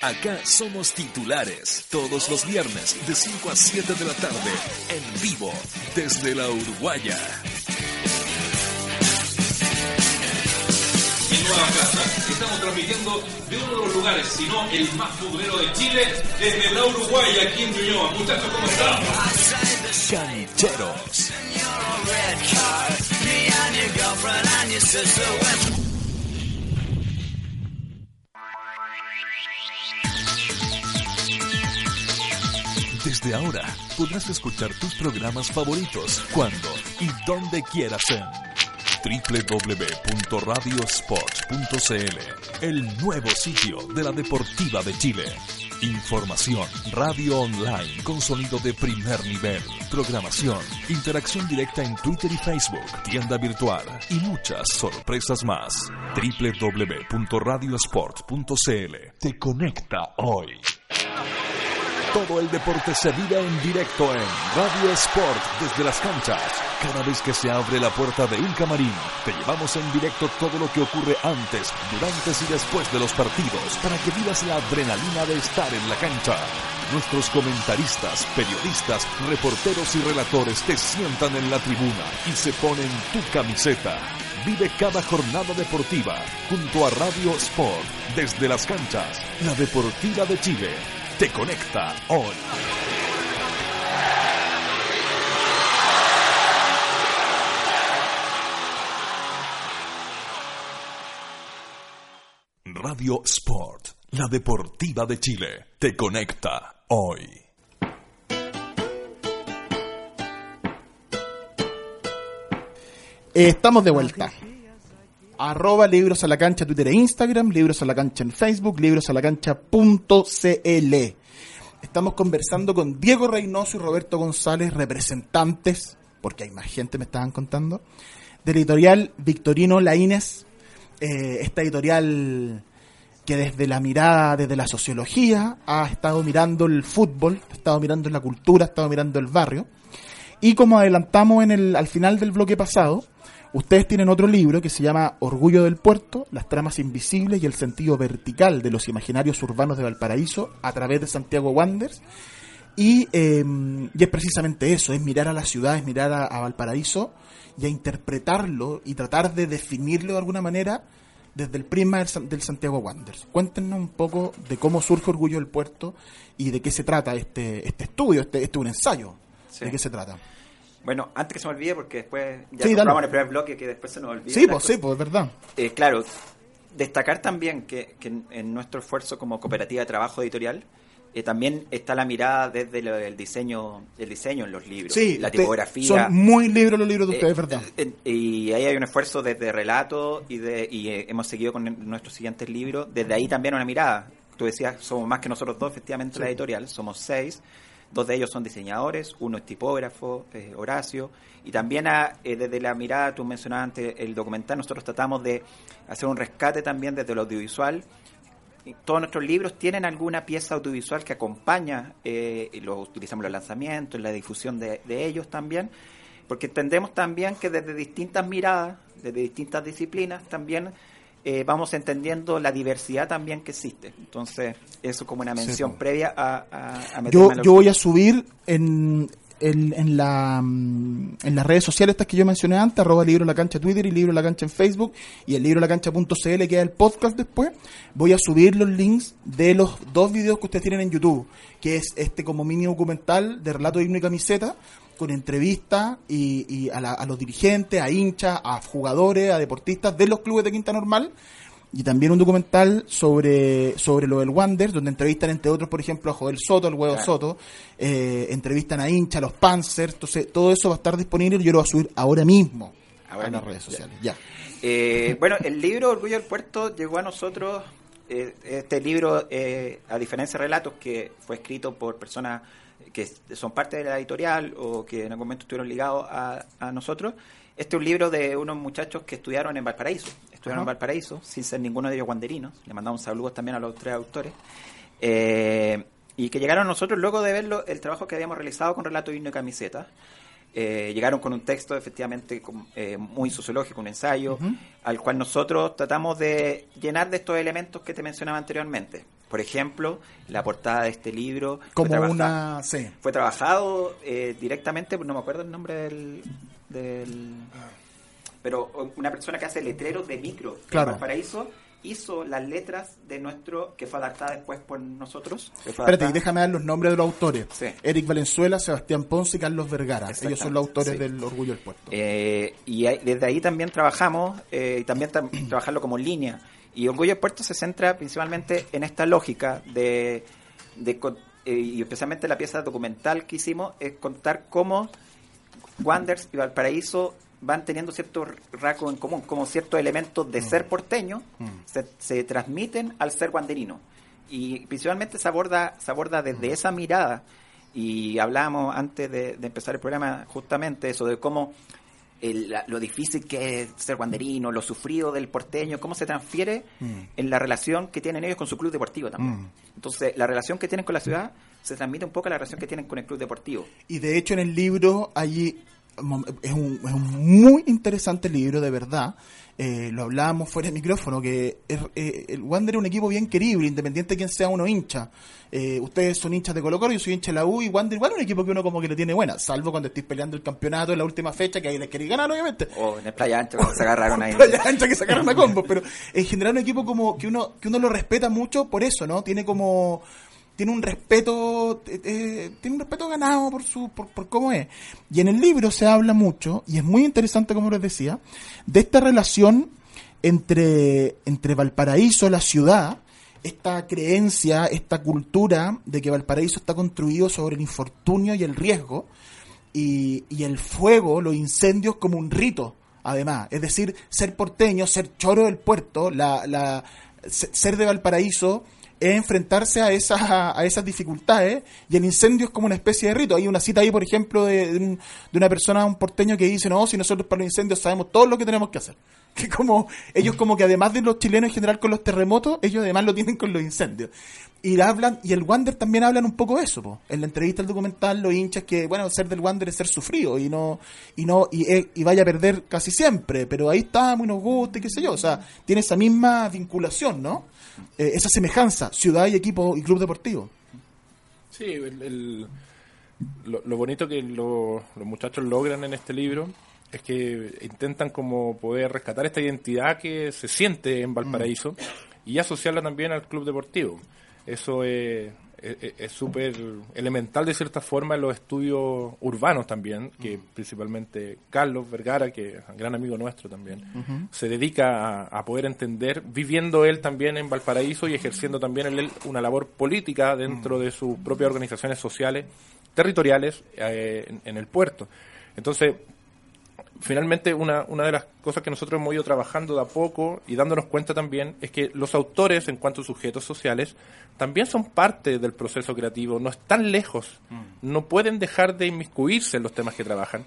Acá somos titulares todos los viernes de 5 a 7 de la tarde en vivo desde la Uruguaya. en Nueva Casa. Estamos transmitiendo de uno de los lugares, si no el más futbolero de Chile, desde la Uruguay, aquí en Ñuñoa. Muchachos, ¿cómo están? Cancheros. Desde ahora podrás escuchar tus programas favoritos cuando y donde quieras en www.radiosport.cl, el nuevo sitio de la Deportiva de Chile. Información, radio online con sonido de primer nivel, programación, interacción directa en Twitter y Facebook, tienda virtual y muchas sorpresas más. www.radiosport.cl te conecta hoy. Todo el deporte se vive en directo en Radio Sport desde las canchas. Cada vez que se abre la puerta de un camarín, te llevamos en directo todo lo que ocurre antes, durante y después de los partidos para que vivas la adrenalina de estar en la cancha. Nuestros comentaristas, periodistas, reporteros y relatores te sientan en la tribuna y se ponen tu camiseta. Vive cada jornada deportiva junto a Radio Sport desde las canchas, la Deportiva de Chile te conecta hoy. Radio Sport, la deportiva de Chile, te conecta hoy. Estamos de vuelta. Arroba libros a la cancha, Twitter e Instagram, libros a la cancha en Facebook, libros. Estamos conversando con Diego Reynoso y Roberto González, representantes, porque hay más gente, me estaban contando, de la editorial Victorino Laínez, eh, esta editorial que desde la mirada, desde la sociología, ha estado mirando el fútbol, ha estado mirando la cultura, ha estado mirando el barrio. Y como adelantamos en el, al final del bloque pasado, ustedes tienen otro libro que se llama Orgullo del Puerto, las tramas invisibles y el sentido vertical de los imaginarios urbanos de Valparaíso a través de Santiago Wanderers. Y, eh, y es precisamente eso, es mirar a la ciudad, es mirar a, a Valparaíso y a interpretarlo y tratar de definirlo de alguna manera desde el prisma del, del Santiago Wanderers. Cuéntenos un poco de cómo surge Orgullo del Puerto y de qué se trata este, este estudio, este, este un ensayo. Sí. ¿De qué se trata? Bueno, antes que se me olvide, porque después ya Sí, en el primer bloque que después se nos olvida. Sí, pues sí, pues es verdad. Eh, claro, destacar también que, que en, nuestro esfuerzo como cooperativa de trabajo editorial eh, también está la mirada desde lo- el diseño, el diseño en los libros, Sí, la tipografía. Son muy libros los libros de ustedes, Eh, verdad. eh, y ahí hay un esfuerzo desde relato y, de, y eh, hemos seguido con el- nuestros siguientes libros. Desde ahí también una mirada. Tú decías, somos más que nosotros dos, efectivamente, la editorial. Somos seis. Dos de ellos son diseñadores, uno es tipógrafo, eh, Horacio. Y también a, eh, desde la mirada, tú mencionabas antes el documental, nosotros tratamos de hacer un rescate también desde lo audiovisual. Todos nuestros libros tienen alguna pieza audiovisual que acompaña, eh, y lo utilizamos en los lanzamientos, en la difusión de, de ellos también, porque entendemos también que desde distintas miradas, desde distintas disciplinas, también eh, vamos entendiendo la diversidad también que existe. Entonces, eso como una mención previa a, a, a Yo, yo voy a subir en, en, en la, mm, en las redes sociales estas que yo mencioné antes, arroba libro la cancha Twitter y libro la cancha en Facebook y el libro la cancha.cl que es el podcast después, voy a subir los links de los dos videos que ustedes tienen en YouTube, que es este como mini documental de relato digno y camiseta, con entrevistas y, y a, la- a los dirigentes, a hinchas, a jugadores, a deportistas de los clubes de Quinta Normal y también un documental sobre, sobre lo del Wander, donde entrevistan entre otros, por ejemplo, a Joel Soto, el huevo Claro. Soto, eh, entrevistan a hincha, a los Panzers, entonces todo eso va a estar disponible y yo lo voy a subir ahora mismo Ahora a las redes sociales. Ya. Eh, bueno, el libro Orgullo del Puerto llegó a nosotros. eh, este libro, eh, a diferencia de relatos que fue escrito por personas que son parte de la editorial o que en algún momento estuvieron ligados a, a nosotros. Este es un libro de unos muchachos que estudiaron en Valparaíso. Estudiaron en Valparaíso, sin ser ninguno de ellos guanderinos. Le mandamos saludos también a los tres autores. Eh, y que llegaron a nosotros luego de ver lo- el trabajo que habíamos realizado con Relato Himno y Camiseta. Eh, llegaron con un texto efectivamente eh, muy sociológico, un ensayo, al cual nosotros tratamos de llenar de estos elementos que te mencionaba anteriormente. Por ejemplo, la portada de este libro fue Como trabaja- una... Sí. fue trabajado eh, directamente, no me acuerdo el nombre del, del- Pero una persona que hace letreros de micro Claro. en Valparaíso hizo las letras de nuestro, que fue adaptada después por nosotros. fue Espérate, y déjame dar los nombres de los autores. Sí. Eric Valenzuela, Sebastián Ponce y Carlos Vergara. Ellos son los autores sí. del Orgullo del Puerto. Eh, y desde ahí también trabajamos, eh, y también tam- trabajarlo como línea. Y Orgullo del Puerto se centra principalmente en esta lógica de, de eh, y especialmente la pieza documental que hicimos, es contar cómo Wanderers y Valparaíso van teniendo ciertos rasgos en común, como ciertos elementos de ser porteño se, se transmiten al ser wanderino. Y principalmente se aborda, se aborda desde esa mirada, y hablábamos antes de, de empezar el programa justamente eso, de cómo el- la- lo difícil que es ser wanderino, lo sufrido del porteño, cómo se transfiere en la relación que tienen ellos con su club deportivo también. Mm. Entonces, la relación que tienen con la ciudad se transmite un poco a la relación que tienen con el club deportivo. Y de hecho en el libro allí es un, es un muy interesante libro, de verdad. Eh, lo hablábamos fuera de micrófono, que es- eh, el Wander es un equipo bien querible, independiente de quién sea uno hincha. Eh, ustedes son hinchas de Colo Colo, yo soy hincha de la U, y Wander igual es un equipo que uno como que le tiene buena, salvo cuando estés peleando el campeonato en la última fecha, que ahí les queréis ganar, obviamente. O en el playa ancha cuando se agarraron ahí. Playa Ancha que sacaron a combo, pero en general un equipo como que uno que uno lo respeta mucho por eso, ¿no? Tiene como tiene un respeto eh, eh, tiene un respeto ganado por su por, por cómo es. Y en el libro se habla mucho y es muy interesante como les decía de esta relación entre entre Valparaíso, la ciudad, esta creencia, esta cultura de que Valparaíso está construido sobre el infortunio y el riesgo y, y el fuego, los incendios como un rito, además. Es decir, ser porteño, ser choro del puerto, la, la, se- ser de Valparaíso es enfrentarse a esas, a esas dificultades y el incendio es como una especie de rito. Hay una cita ahí, por ejemplo, de, de de una persona, un porteño que dice, no, si nosotros para los incendios sabemos todo lo que tenemos que hacer. Que como, ellos como que además de los chilenos en general con los terremotos, ellos además lo tienen con los incendios. Y hablan, y el Wander también hablan un poco de eso, po. en la entrevista al documental, los hinchas que, bueno, ser del Wander es ser sufrido y no, y no, y, y vaya a perder casi siempre, pero ahí estamos y nos gusta y qué sé yo, o sea, tiene esa misma vinculación, ¿no? Eh, esa semejanza, ciudad y equipo y club deportivo. Sí, el- el- lo, lo bonito que lo- los muchachos logran en este libro es que intentan como poder rescatar esta identidad que se siente en Valparaíso y asociarla también al club deportivo. Eso es es- es súper elemental de cierta forma en los estudios urbanos también, que principalmente Carlos Vergara, que es un gran amigo nuestro también, se dedica a, a poder entender, viviendo él también en Valparaíso y ejerciendo también él una labor política dentro de sus propias organizaciones sociales, territoriales eh, en, en el puerto. Entonces, finalmente una, una de las cosas que nosotros hemos ido trabajando de a poco y dándonos cuenta también es que los autores en cuanto a sujetos sociales también son parte del proceso creativo, no están lejos, no pueden dejar de inmiscuirse en los temas que trabajan.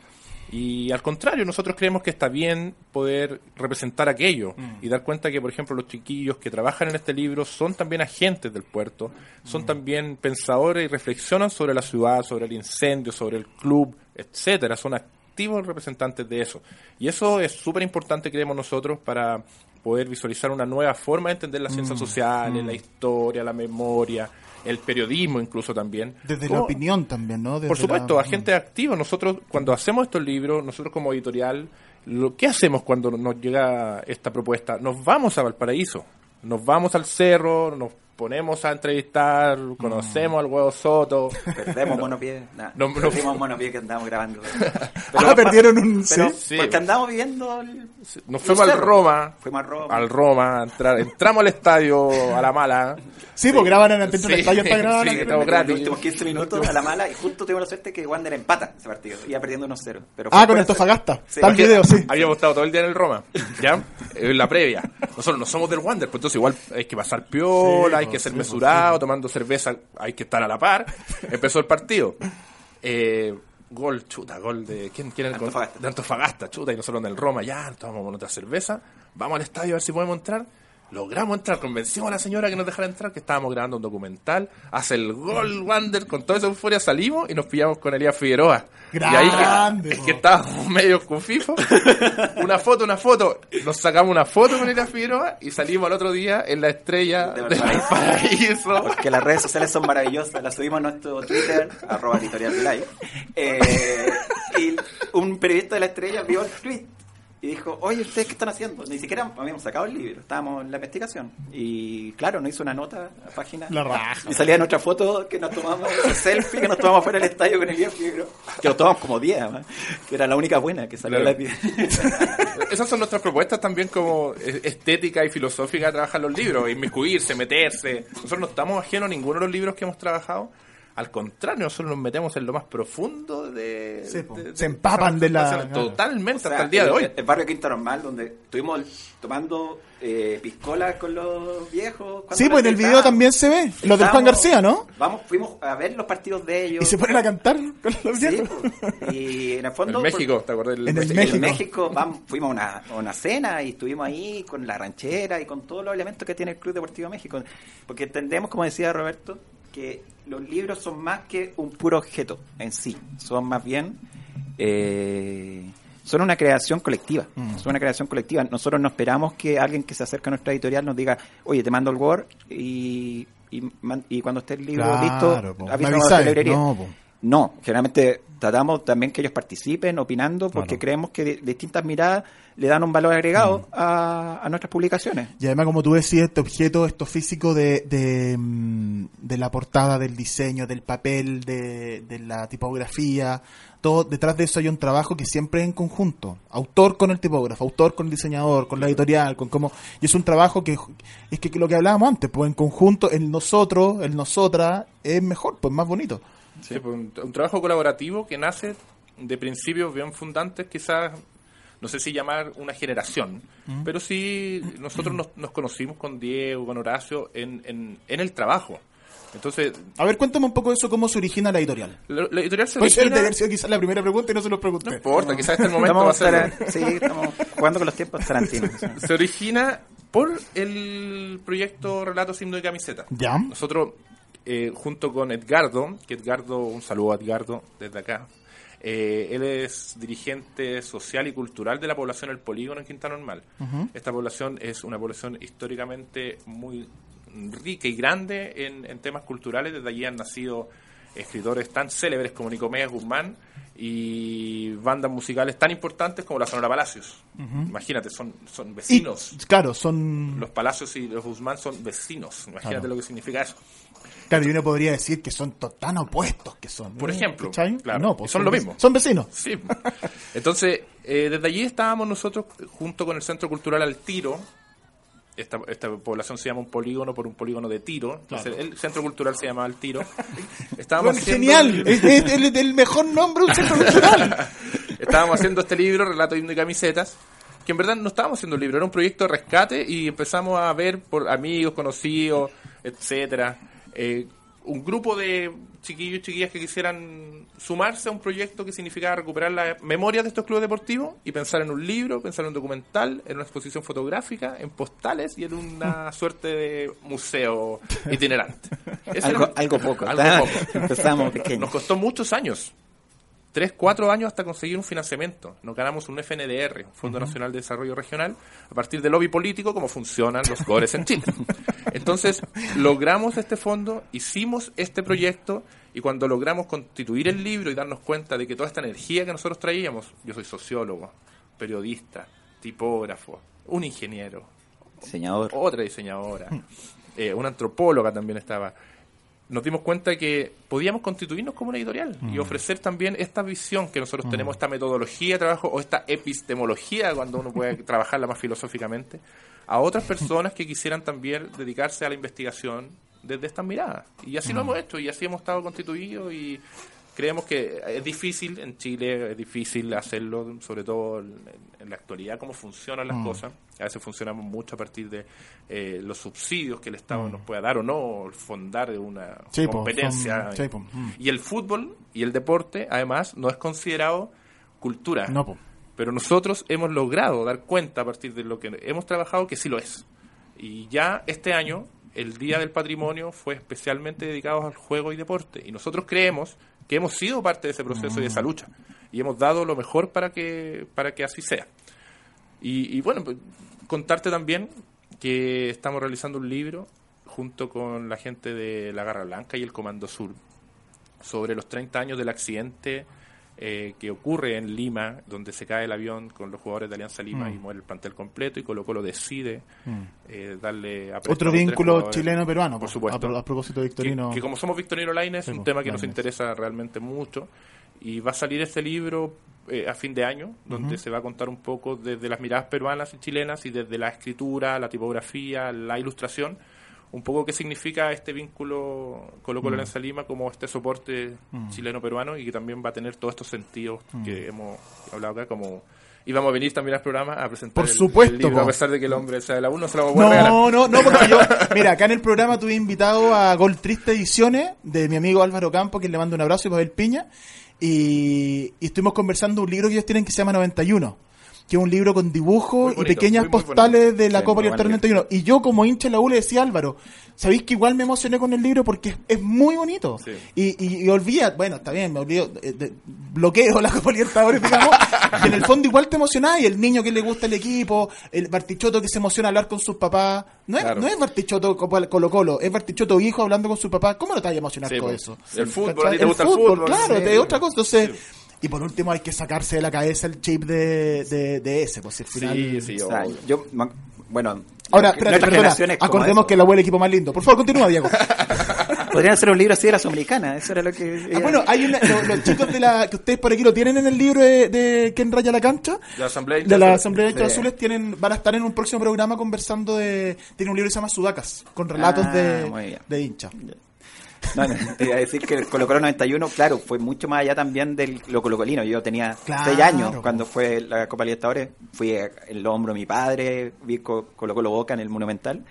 Y al contrario, nosotros creemos que está bien poder representar aquello y dar cuenta que, por ejemplo, los chiquillos que trabajan en este libro son también agentes del puerto, son también pensadores y reflexionan sobre la ciudad, sobre el incendio, sobre el club, etcétera, son activos representantes de eso. Y eso es súper importante, creemos nosotros, para poder visualizar una nueva forma de entender las ciencias sociales, la historia, la memoria, el periodismo incluso también. Desde la opinión también, ¿no? Desde Por supuesto, la- agentes activos. Nosotros, cuando hacemos estos libros, nosotros como editorial, lo ¿qué hacemos cuando nos llega esta propuesta? Nos vamos a Valparaíso, nos vamos al cerro, nos ponemos a entrevistar, conocemos al huevo Soto. Perdemos monopié. Nah, No, no. perdimos monopié que andábamos grabando. Ah, perdieron un... Pero, ¿sí? Sí. Porque andamos viendo. el- Nos fuimos al. Roma, Fuimos al Roma. al Roma, entramos al estadio a la mala. Sí, porque graban en del Sí, estadio para grabar. sí, estamos Los gratis. últimos 15 minutos a la mala y justo tuvimos la suerte que Wander empata ese partido. Iba perdiendo 1-0. Pero Ah, con Antofagasta. Sí. Está el video, sí. Habíamos estado todo el día en el Roma, ¿ya? En la previa. Nosotros no somos del Wander, pues entonces igual hay que pasar piola, hay que ser mesurado, tomando cerveza, hay que estar a la par. Empezó el partido. Eh, gol, chuta, gol de. ¿Quién, quién era el gol? Antofagasta. De Antofagasta, chuta, y nosotros en el Roma, ya, tomamos otra cerveza, vamos al estadio a ver si podemos entrar. Logramos entrar, convencimos a la señora que nos dejara entrar, que estábamos grabando un documental. Hace el gol, Wander, con toda esa euforia salimos y nos pillamos con Elías Figueroa. y ahí Grande, que, es que estábamos medio confifos. una foto, una foto. Nos sacamos una foto con Elías Figueroa y salimos al otro día en la estrella De del Valparaíso. paraíso. Porque las redes sociales son maravillosas, las subimos a nuestro Twitter, arroba editorial live. Eh, y un periodista de la estrella vio el tweet y dijo, oye, ¿ustedes qué están haciendo? Ni siquiera habíamos sacado el libro, estábamos en la investigación. Y claro, nos hizo una nota a la página. La raja. Y salía en otra foto que nos tomamos, esa selfie que nos tomamos fuera del estadio con el Figueroa. Que nos tomamos como 10, además, que era la única buena que salió Claro. en la Esas son nuestras propuestas también como eh, estética y filosófica de trabajar los libros, inmiscuirse, meterse. Nosotros no estamos ajenos a ninguno de los libros que hemos trabajado. Al contrario, nosotros nos metemos en lo más profundo de... Sí, de- de- Se empapan de la- Totalmente, O sea, hasta el día de hoy. El, barrio Quinta Normal, donde estuvimos tomando eh, piscolas con los viejos. cuando Sí, pues en el video también se ve. Lo del Juan García, ¿no? Vamos, fuimos a ver los partidos de ellos. Y se ponen a cantar con los Sí, viejos. pues. y en el fondo. En México, ¿te acuerdas? del- En el En México. México, vamos, fuimos a una, a una cena y estuvimos ahí con la ranchera y con todos los elementos que tiene el Club Deportivo México. Porque entendemos, como decía Roberto, que los libros son más que un puro objeto en sí. Son más bien. eh, son una creación colectiva. Mm. Son una creación colectiva. Nosotros no esperamos que alguien que se acerque a nuestra editorial nos diga, oye, te mando el Word y, y, cuando esté el libro Claro, listo, avísanos a la librería. No, po. No, generalmente tratamos también que ellos participen opinando porque creemos que di- distintas miradas le dan un valor agregado a, a nuestras publicaciones. Y además, como tú decías, este objeto, esto físico de, de, mm, de la portada, del diseño, del papel, de, de la tipografía, todo detrás de eso hay un trabajo que siempre es en conjunto. Autor con el tipógrafo, autor con el diseñador, con la editorial, con cómo... Y es un trabajo que es que lo que hablábamos antes, pues en conjunto, el nosotros, el nosotras, es mejor, pues más bonito. Sí, pues, un, un trabajo colaborativo que nace de principios bien fundantes, quizás, no sé si llamar una generación, pero sí nosotros nos, nos conocimos con Diego, con Horacio, en, en, en el trabajo. Entonces, A ver, cuéntame un poco de eso, cómo se origina la editorial. la, la editorial se Puede ser de origina- haber sido quizás la primera pregunta y no se los pregunté. No importa, quizás este el momento va a ser... sí, estamos jugando con los tiempos tarantinos. Se origina por el proyecto Relatos, Himno y Camiseta. Ya. Nosotros, eh, junto con Edgardo, que Edgardo, un saludo a Edgardo desde acá, eh, él es dirigente social y cultural de la población El Polígono en Quinta Normal. Esta población es una población históricamente muy rica y grande en, en temas culturales. Desde allí han nacido escritores tan célebres como Nicomedes Guzmán y bandas musicales tan importantes como la Sonora Palacios. Imagínate, son, son Y, vecinos. claro, son... Los Palacios y los Guzmán son vecinos. Imagínate Claro. lo que significa eso. Claro, y uno podría decir que son tan opuestos que son. Por ¿eh? ejemplo, claro, No, pues son lo mismo. Son vecinos. Sí. Entonces, eh, desde allí estábamos nosotros junto con el Centro Cultural Al Tiro. Esta, esta población se llama un polígono por un polígono de tiro. Entonces, el Centro Cultural se llama Al Tiro. Estábamos Bueno, genial. es, es el, el mejor nombre de un centro cultural. estábamos haciendo este libro, Relato, Himno y Camisetas, que en verdad no estábamos haciendo un libro, era un proyecto de rescate y empezamos a ver por amigos, conocidos, etcétera, eh, un grupo de chiquillos y chiquillas que quisieran sumarse a un proyecto que significaba recuperar la memoria de estos clubes deportivos y pensar en un libro, pensar en un documental, en una exposición fotográfica, en postales y en una suerte de museo itinerante. Algo, era- algo poco. algo poco. Empezamos pequeños. Nos costó muchos años. Tres, cuatro años hasta conseguir un financiamiento. Nos ganamos un FNDR, un Fondo Nacional de Desarrollo Regional, a partir del lobby político, como funcionan los CORES en Chile. Entonces, logramos este fondo, hicimos este proyecto, y cuando logramos constituir el libro y darnos cuenta de que toda esta energía que nosotros traíamos, yo soy sociólogo, periodista, tipógrafo, un ingeniero, Diseñador. otra diseñadora, eh, una antropóloga también estaba. Nos dimos cuenta que podíamos constituirnos como una editorial y ofrecer también esta visión que nosotros tenemos, esta metodología de trabajo o esta epistemología, cuando uno puede trabajarla más filosóficamente, a otras personas que quisieran también dedicarse a la investigación desde estas miradas. Y así lo hemos hecho y así hemos estado constituidos y creemos que es difícil en Chile, es difícil hacerlo, sobre todo en, en la actualidad, cómo funcionan las Mm. cosas. A veces funcionamos mucho a partir de eh, los subsidios que el Estado Mm. nos pueda dar o no, fondar una competencia. son- mm. Y el fútbol y el deporte, además, no es considerado cultura. No, po. Pero nosotros hemos logrado dar cuenta a partir de lo que hemos trabajado que sí lo es. Y ya este año, el Día del Patrimonio fue especialmente dedicado al juego y deporte. Y nosotros creemos que hemos sido parte de ese proceso y de esa lucha. Y hemos dado lo mejor para que, para que así sea. Y, y bueno, pues, contarte también que estamos realizando un libro junto con la gente de la Garra Blanca y el Comando Sur sobre los 30 años del accidente eh, que ocurre en Lima, donde se cae el avión con los jugadores de Alianza Lima Mm. y muere el plantel completo, y Colo Colo decide Mm. eh, darle a Otro vínculo chileno-peruano, por po, supuesto. a pro- a propósito de Victorino. Que, que como somos Victorino Lainez, es Sí, un po, tema que nos interesa realmente mucho, y va a salir este libro eh, a fin de año, donde se va a contar un poco desde las miradas peruanas y chilenas, y desde la escritura, la tipografía, la ilustración, un poco qué significa este vínculo Colo Colo Mm. Lima como este soporte Mm. chileno-peruano y que también va a tener todos estos sentidos Mm. que hemos hablado acá como y vamos a venir también al programa a presentar Por el- supuesto, el libro, po. a pesar de que el hombre sea de la 1 se lo vamos a regalar No, no, no, porque yo, mira, acá en el programa tuve invitado a Gol Triste Ediciones de mi amigo Álvaro Campo, que le mando un abrazo y Pavel Piña, y, y estuvimos conversando un libro que ellos tienen que se llama 91, que es un libro con dibujos y pequeñas muy, muy postales de la Sí, Copa Libertadores buen 91. Y yo como hincha de la U le decía a Álvaro, ¿sabéis que igual me emocioné con el libro porque es, es muy bonito? Sí. Y, y, y olvida, bueno, está bien, me olvido, eh, de- bloqueo la Copa Libertadores, digamos, y en el fondo igual te emocionás, y el niño que le gusta el equipo, el Bartichotto que se emociona hablar con sus papás, no es, Claro. no es Bartichotto Colo Colo, es Bartichotto hijo hablando con su papá, ¿cómo no te vas a emocionar Sí, con po. eso? El fútbol, ¿Cachai? a ti te gusta el fútbol, claro, sí. es otra cosa, entonces... Y por último hay que sacarse de la cabeza el chip de, de, de ese, pues si al final... sí, sí, O sea, yo, bueno, Ahora, espérate, perdona, acordemos que la el equipo más lindo. Por favor, continúa, Diego. Podrían hacer un libro así de la Sudamericana, eso era lo que... Ah, bueno, hay una, lo- los, chicos de la que ustedes por aquí lo tienen en el libro de, de ¿Quién raya la cancha? De la Asamblea De la. Asamblea. Azules tienen, van a estar en un próximo programa conversando de... Tiene un libro que se llama Sudacas, con relatos Ah, de, bien. de hinchas. No, no, te iba a decir que el Colo Colo 91, claro, fue mucho más allá también del lo colocolino. Yo tenía Claro, seis años cuando fue la Copa Libertadores. Fui en el hombro de mi padre, vi Co- Colo Colo Boca en el Monumental.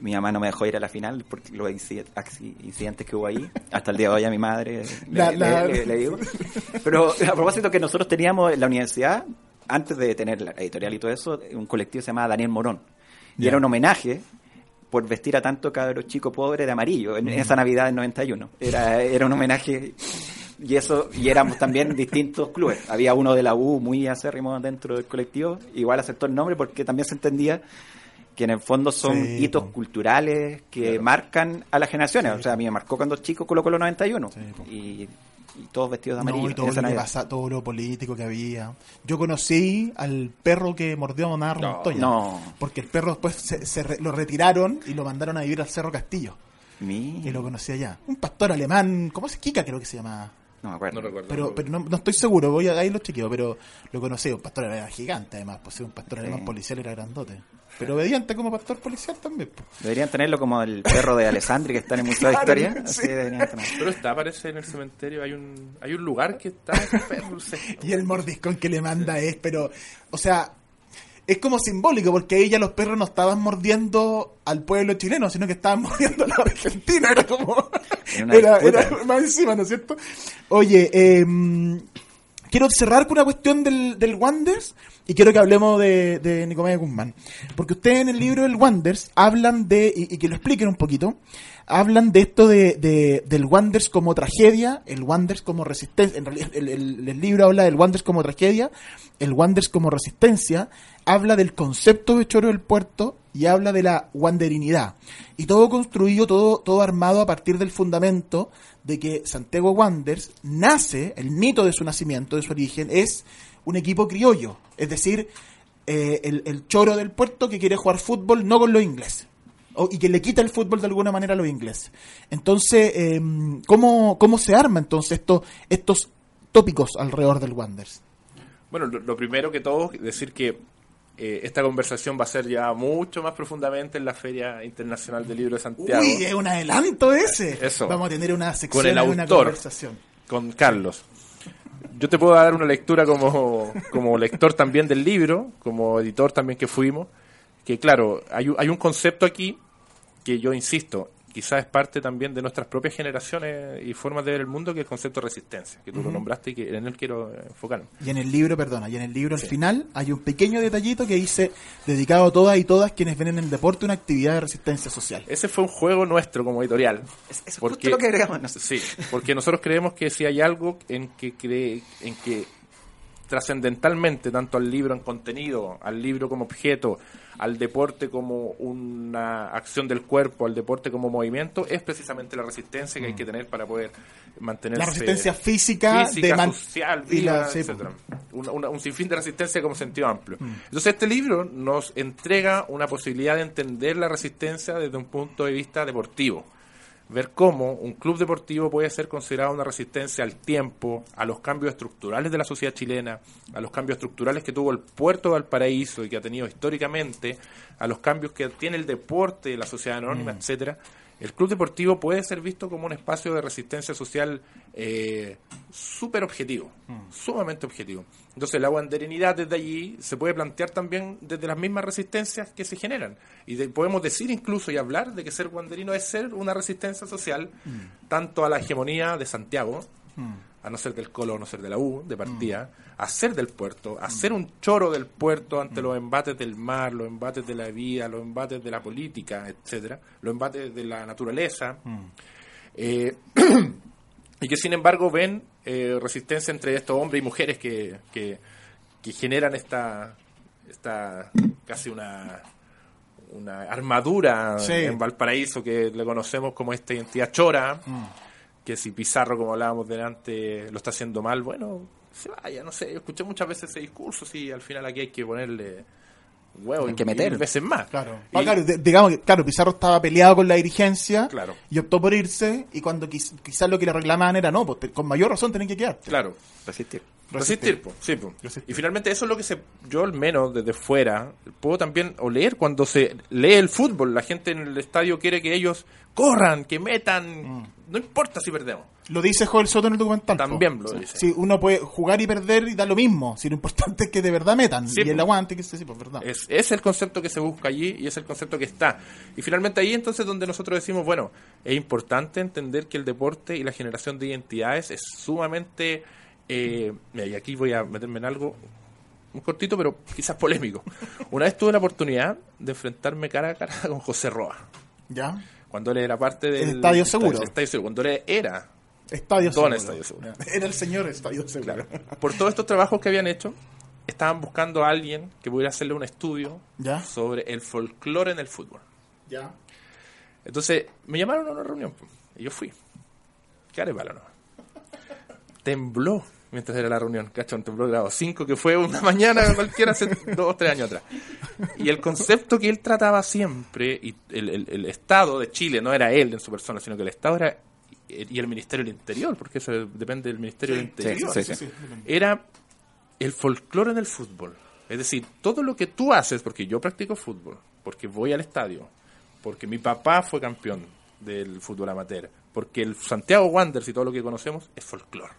Mi mamá no me dejó ir a la final por los incidentes que hubo ahí. Hasta el día de hoy a mi madre le, La- le- la- le- le digo. Pero a propósito que nosotros teníamos en la universidad, antes de tener la editorial y todo eso, un colectivo se llamaba Daniel Morón. Y era un homenaje por vestir a tanto cabros chicos pobres de amarillo en esa Navidad del 91. Era, era un homenaje y eso y éramos también distintos clubes. Había uno de la U muy acérrimo dentro del colectivo, igual aceptó el nombre porque también se entendía que en el fondo son Sí, hitos po. culturales que marcan a las generaciones. o sea, a mí me marcó cuando chico Colo Colo 91 Sí, y, y todos vestidos de No, amarillo. y todo lo que pasa, todo lo político que había. Yo conocí al perro que mordió a Monada No, Montoya. no. Porque el perro después se, se re- lo retiraron y lo mandaron a vivir al Cerro Castillo. Y lo conocí allá. Un pastor alemán, ¿cómo se Kika creo que se llama? No me acuerdo. No recuerdo. Pero, pero no, no estoy seguro, voy a ahí lo chequeo, pero lo conocí, un pastor era gigante además, pues sí, un pastor Sí. alemán policial era grandote. Pero obediente como pastor policial también. pues. Deberían tenerlo como el perro de Alessandri que está en el Museo de Claro, Historia. sí. Así. Pero está, parece en el cementerio, hay un, hay un lugar que está ese perro. Y el mordiscón que le manda es, pero, o sea, es como simbólico, porque ahí ya los perros no estaban mordiendo al pueblo chileno, sino que estaban mordiendo a la Argentina. Era como. Era Era, más encima, ¿no es cierto? Oye, eh, quiero cerrar con una cuestión del, del Wanders y quiero que hablemos de, de Guzmán. Porque ustedes en el libro del Wanders hablan de, y, y que lo expliquen un poquito, hablan de esto de, de- del Wanders como tragedia, el Wanders como resistencia, en realidad el, libro habla del Wanders como tragedia, el Wanders como resistencia, habla del concepto de Choro del Puerto y habla de la wanderinidad. Y todo construido, todo, todo armado a partir del fundamento de que Santiago Wanderers nace, el mito de su nacimiento, de su origen, es un equipo criollo. Es decir, eh, el, el choro del puerto que quiere jugar fútbol no con los ingleses. Y que le quita el fútbol de alguna manera a los ingleses. Entonces, eh, ¿cómo, ¿cómo se arma entonces esto, estos tópicos alrededor del Wanderers? Bueno, lo, lo primero que todo, decir que eh, esta conversación va a ser ya mucho más profundamente en la Feria Internacional del Libro de Santiago. Uy, es un adelanto ese. Eso. Vamos a tener una sección, Con el una conversación. con Carlos. Yo te puedo dar una lectura como, como lector también del libro, como editor también que fuimos, que claro, hay, hay un concepto aquí que yo insisto, quizás es parte también de nuestras propias generaciones y formas de ver el mundo, que es el concepto de resistencia, que tú lo nombraste y que en él quiero enfocarme. Y en el libro, perdona, y en el libro al final hay un pequeño detallito que dice dedicado a todas y todas quienes ven en el deporte una actividad de resistencia social. Ese fue un juego nuestro como editorial. Es, es Porque- justo lo que agregamos nosotros. Sí, porque nosotros creemos que si hay algo en que cree, en que trascendentalmente, tanto al libro en contenido, al libro como objeto, al deporte como una acción del cuerpo, al deporte como movimiento, es precisamente la resistencia que hay que tener para poder mantenerse La resistencia física, física, de man- social, y la- sí, etcétera. Una- una- un sinfín de resistencia como sentido amplio. Mm. Entonces este libro nos entrega una posibilidad de entender la resistencia desde un punto de vista deportivo. Ver cómo un club deportivo puede ser considerado una resistencia al tiempo, a los cambios estructurales de la sociedad chilena, a los cambios estructurales que tuvo el puerto de Valparaíso y que ha tenido históricamente, a los cambios que tiene el deporte, la sociedad anónima, etcétera. El club deportivo puede ser visto como un espacio de resistencia social eh, súper objetivo, sumamente objetivo. Entonces la guanderenidad desde allí se puede plantear también desde las mismas resistencias que se generan. Y de- podemos decir incluso y hablar de que ser guanderino es ser una resistencia social tanto a la hegemonía de Santiago, a no ser del Colo, a no ser de la U, de partida, a ser del puerto, a ser un choro del puerto ante los embates del mar, los embates de la vida, los embates de la política, etcétera, los embates de la naturaleza. Eh, y que sin embargo ven eh, resistencia entre estos hombres y mujeres que, que, que generan esta, esta casi una, una armadura Sí. en Valparaíso que le conocemos como esta identidad chora, que si Pizarro, como hablábamos delante, lo está haciendo mal, bueno, se vaya, no sé, yo escuché muchas veces ese discurso, sí, al final aquí hay que ponerle huevo Hay y que meter. veces más. Claro. Y- Ah, claro, de- digamos que claro, Pizarro estaba peleado con la dirigencia Claro. y optó por irse y cuando quizás lo que le reclamaban era no, pues te- con mayor razón tenés que quedarte. Claro, Resistir. Resistir, po, sí, po. Resistir. Y finalmente eso es lo que se, yo al menos desde fuera, puedo también oler cuando se lee el fútbol. La gente en el estadio quiere que ellos corran, que metan, no importa si perdemos. Lo dice Joel Soto en el documental. po. También lo Sí. dice. Sí, uno puede jugar y perder y da lo mismo. Si lo importante es que de verdad metan. Sí, y el po. aguante, que sí, pues verdad. Es, es el concepto que se busca allí y es el concepto que está. Y finalmente ahí entonces donde nosotros decimos, bueno, es importante entender que el deporte y la generación de identidades es sumamente... eh, y aquí voy a meterme en algo muy cortito, pero quizás polémico. Una vez tuve la oportunidad de enfrentarme cara a cara con José Roa. ¿Ya? Cuando él era parte del... Estadio Seguro. del Estadio Seguro. Cuando él era Estadio Don Seguro. Estadio Seguro. Era el señor Estadio Seguro. Claro. Por todos estos trabajos que habían hecho, estaban buscando a alguien que pudiera hacerle un estudio ¿Ya? sobre el folclore en el fútbol. ¿Ya? Entonces, me llamaron a una reunión y yo fui. ¿Qué haré para no? Tembló mientras era la reunión, cachón, tembló grado 5, que fue una mañana cualquiera hace dos o tres años atrás. Y el concepto que él trataba siempre, y el, el- el Estado de Chile, no era él en su persona, sino que el Estado era, y el Ministerio del Interior, porque eso depende del Ministerio del Interior, sí, sí. era el folclore en el fútbol. Es decir, todo lo que tú haces, porque yo practico fútbol, porque voy al estadio, porque mi papá fue campeón del fútbol amateur, porque el Santiago Wanderers y todo lo que conocemos es folclore.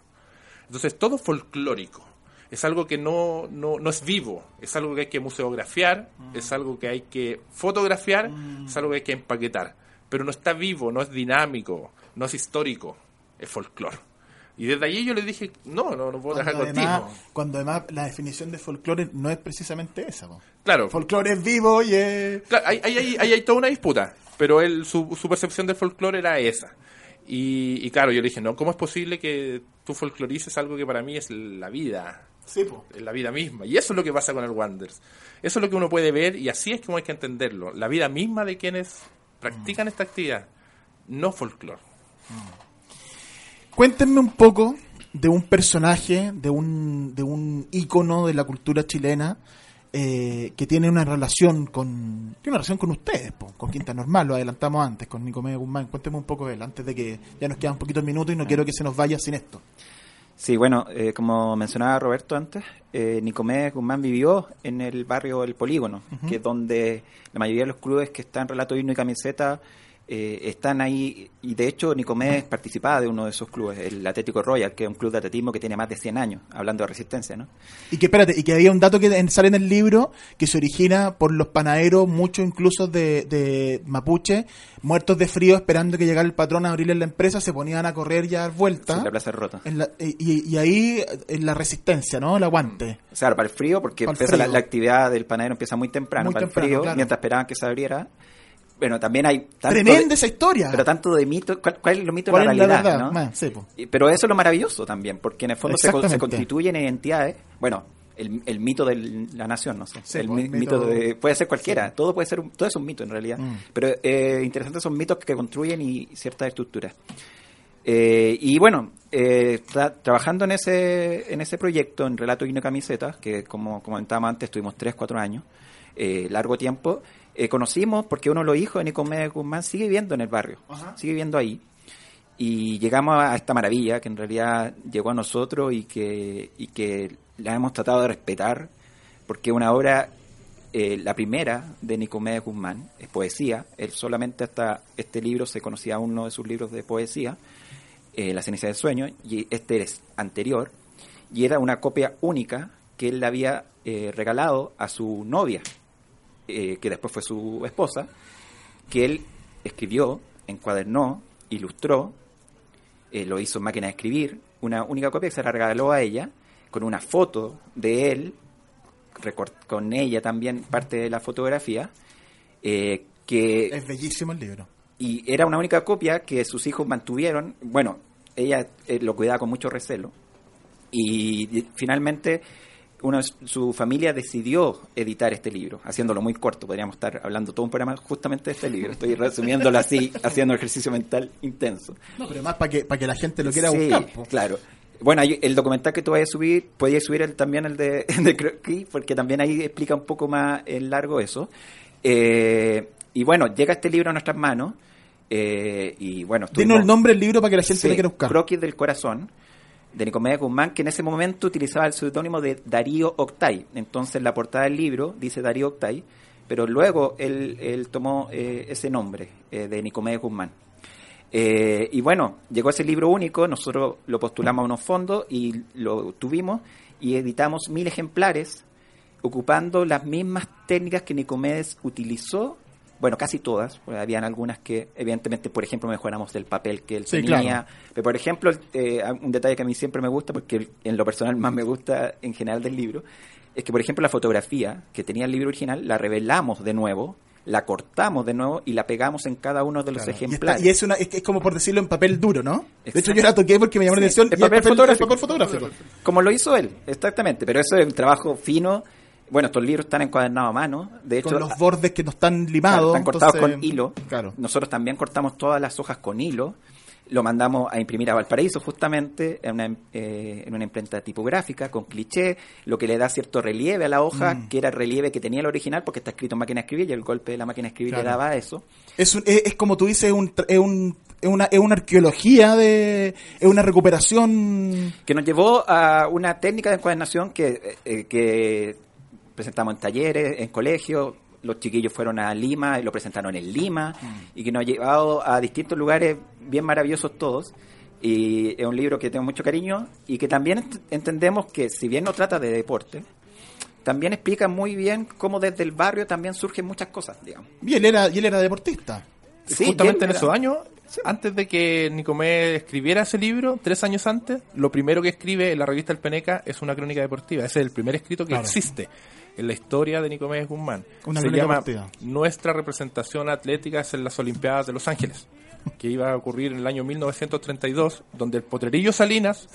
Entonces, todo folclórico. Es algo que no, no, no es vivo, es algo que hay que museografiar, es algo que hay que fotografiar, es algo que hay que empaquetar. Pero no está vivo, no es dinámico, no es histórico, es folclore. Y desde allí yo le dije, no, no, no puedo Cuando trabajar además, contigo. cuando además la definición de folclore no es precisamente esa. Claro, Folclore es vivo y es... Claro, hay, hay, hay- hay toda una disputa, pero él, su, su percepción del folclore era esa. Y, y claro, yo le dije, no, ¿cómo es posible que tú folclorices algo que para mí es la vida? Sí, po. Es la vida misma. Y eso es lo que pasa con el Wanderers. Eso es lo que uno puede ver y así es como hay que entenderlo. La vida misma de quienes practican esta actividad, no folclore. Cuéntenme un poco de un personaje, de un, de un ícono de la cultura chilena eh, que tiene una relación con tiene una relación con ustedes, po, con Quinta Normal, lo adelantamos antes, con Nicomé Guzmán. Cuéntenme un poco de él, antes de que ya nos quedan poquitos minutos y no quiero que se nos vaya sin esto. Sí, bueno, eh, como mencionaba Roberto antes, eh, Nicomedes Guzmán vivió en el barrio El Polígono, que es donde la mayoría de los clubes que están relato himno y camiseta eh, están ahí, y de hecho Nicomedes participaba de uno de esos clubes, el Atlético Royal, que es un club de atletismo que tiene más de 100 años, hablando de resistencia, ¿no? Y que espérate, y que había un dato que sale en el libro que se origina por los panaderos, muchos incluso de, de Mapuche, muertos de frío esperando que llegara el patrón a abrirles la empresa, se ponían a correr y a dar vueltas. Sí, la plaza rota. En la- y, y ahí en la resistencia, ¿no? El aguante. O sea, para el frío, porque Para el empieza la, actividad del panadero empieza muy temprano, Muy para temprano, el frío, claro. mientras esperaban que se abriera. Bueno, también hay... Tremenda de- esa historia. Pero tanto de mito, ¿cuál, cuál es lo mito de ¿Cuál la realidad? verdad? ¿no? Sí, po. Pero eso es lo maravilloso también, porque en el fondo se, se constituyen identidades. Bueno, el, el mito de la nación, no sé. Sí, el po, mito, mito- de, puede ser cualquiera. Todo puede ser, un- todo es un mito en realidad. Mm. Pero eh, interesantes son mitos que construyen y ciertas estructuras. Eh, y bueno, eh, tra- trabajando en ese, en ese proyecto, en Relato y no Camisetas, que como comentábamos antes, estuvimos 3, 4 años, eh, largo tiempo, eh, conocimos, porque uno de los hijos de Nicomedes Guzmán sigue viviendo en el barrio, sigue viviendo ahí. Y llegamos a esta maravilla que en realidad llegó a nosotros y que, y que la hemos tratado de respetar, porque una obra, eh, la primera de Nicomedes Guzmán, es poesía. Él solamente hasta este libro se conocía uno de sus libros de poesía, eh, La ceniza del sueño, y este es anterior, y era una copia única que él le había eh, regalado a su novia, eh, que después fue su esposa, que él escribió, encuadernó, ilustró, eh, lo hizo en máquina de escribir, una única copia que se la regaló a ella, con una foto de él, con ella también parte de la fotografía, eh, que Es bellísimo el libro. y era una única copia que sus hijos mantuvieron. Bueno, ella lo cuidaba con mucho recelo. Y finalmente uno, de su- familia decidió editar este libro, haciéndolo muy corto. Podríamos estar hablando todo un programa justamente de este libro. Estoy resumiéndolo así, haciendo ejercicio mental intenso. No, pero más para que, para que la gente lo quiera Sí, buscar. po. claro. Bueno, el documental que tú vayas a subir, podías subir el, también el de, de Croquis, porque también ahí explica un poco más en largo eso. Eh, y bueno, llega este libro a nuestras manos. eh, y bueno, estuvimos- el nombre del libro para que la gente Sí, lo quiera buscar. Croquis del Corazón, de Nicomedes Guzmán, que en ese momento utilizaba el seudónimo de Darío Octay. Entonces, la portada del libro dice Darío Octay, pero luego él, él tomó eh, ese nombre eh, de Nicomedes Guzmán. Eh, y bueno, llegó ese libro único, nosotros lo postulamos a unos fondos y lo tuvimos y editamos mil ejemplares ocupando las mismas técnicas que Nicomedes utilizó, bueno, casi todas, porque habían algunas que evidentemente, por ejemplo, mejoramos del papel que él Sí, tenía, claro. pero por ejemplo, eh, un detalle que a mí siempre me gusta, porque en lo personal más me gusta en general del libro, es que por ejemplo la fotografía que tenía el libro original la revelamos de nuevo, la cortamos de nuevo y la pegamos en cada uno de los Claro. Y, está- ejemplares. y es, una, es, como por decirlo en papel duro, ¿no? De hecho, yo la toqué porque me llamó la atención. el es papel fotográfico. el papel fotográfico. Como lo hizo él, exactamente. Pero eso es un trabajo fino. Bueno, estos libros están encuadernados a mano. De hecho, Con los bordes que no están limados. Claro, están cortados entonces- con hilo. Claro. Nosotros también cortamos todas las hojas con hilo. Lo mandamos a imprimir a Valparaíso, justamente, en una, eh, en una imprenta tipográfica, con cliché, lo que le da cierto relieve a la hoja, Mm. que era el relieve que tenía el original, porque está escrito en máquina de escribir, y el golpe de la máquina de escribir Claro. le daba eso. Es, un- es, es como tú dices, es, un, es, un- es una, es una arqueología, de, es una recuperación. que nos llevó a una técnica de encuadernación que, eh, que presentamos en talleres, en colegios, los chiquillos fueron a Lima y lo presentaron en Lima, y que nos ha llevado a distintos lugares bien maravillosos todos. Y es un libro que tengo mucho cariño y que también ent- entendemos que si bien no trata de deporte, también explica muy bien cómo desde el barrio también surgen muchas cosas, digamos. Y él era, y él era deportista. Sí, Justamente en esos años, antes de que Nicomedes escribiera ese libro, tres años antes, lo primero que escribe en la revista El Peneca es una crónica deportiva. Ese es el primer escrito que Claro. existe en la historia de Nicomedes Guzmán. Una Se llama. Nuestra representación atlética es en las Olimpiadas de Los Ángeles, que iba a ocurrir en el año 1932, donde el potrerillo Salinas,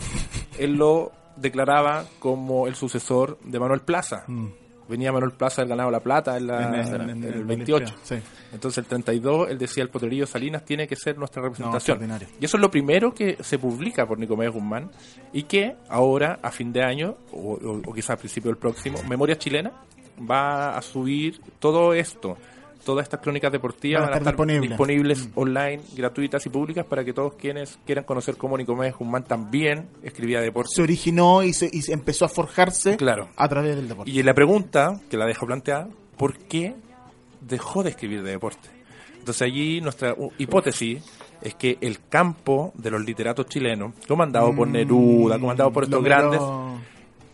él lo declaraba como el sucesor de Manuel Plaza. Venía Manuel Plaza del ganado La Plata en, la- En- en- el en 28. Olimpiada, sí. Entonces el 32, él decía, el potrerillo Salinas tiene que ser nuestra representación. extraordinario. y eso es lo primero que se publica por Nicomedes Guzmán y que ahora, a fin de año, o, o, o quizás a principio del próximo, Memoria Chilena va a subir todo esto. Todas estas crónicas deportivas Van a estar estar disponibles. disponibles online, gratuitas y públicas para que todos quienes quieran conocer cómo Nicomedes Guzmán también escribía deporte. Se originó y se, y se empezó a forjarse Claro. a través del deporte. Y la pregunta, que la dejo planteada, ¿por qué dejó de escribir de deporte? Entonces allí nuestra hipótesis es que el campo de los literatos chilenos, comandado por Neruda, comandado por estos grandes,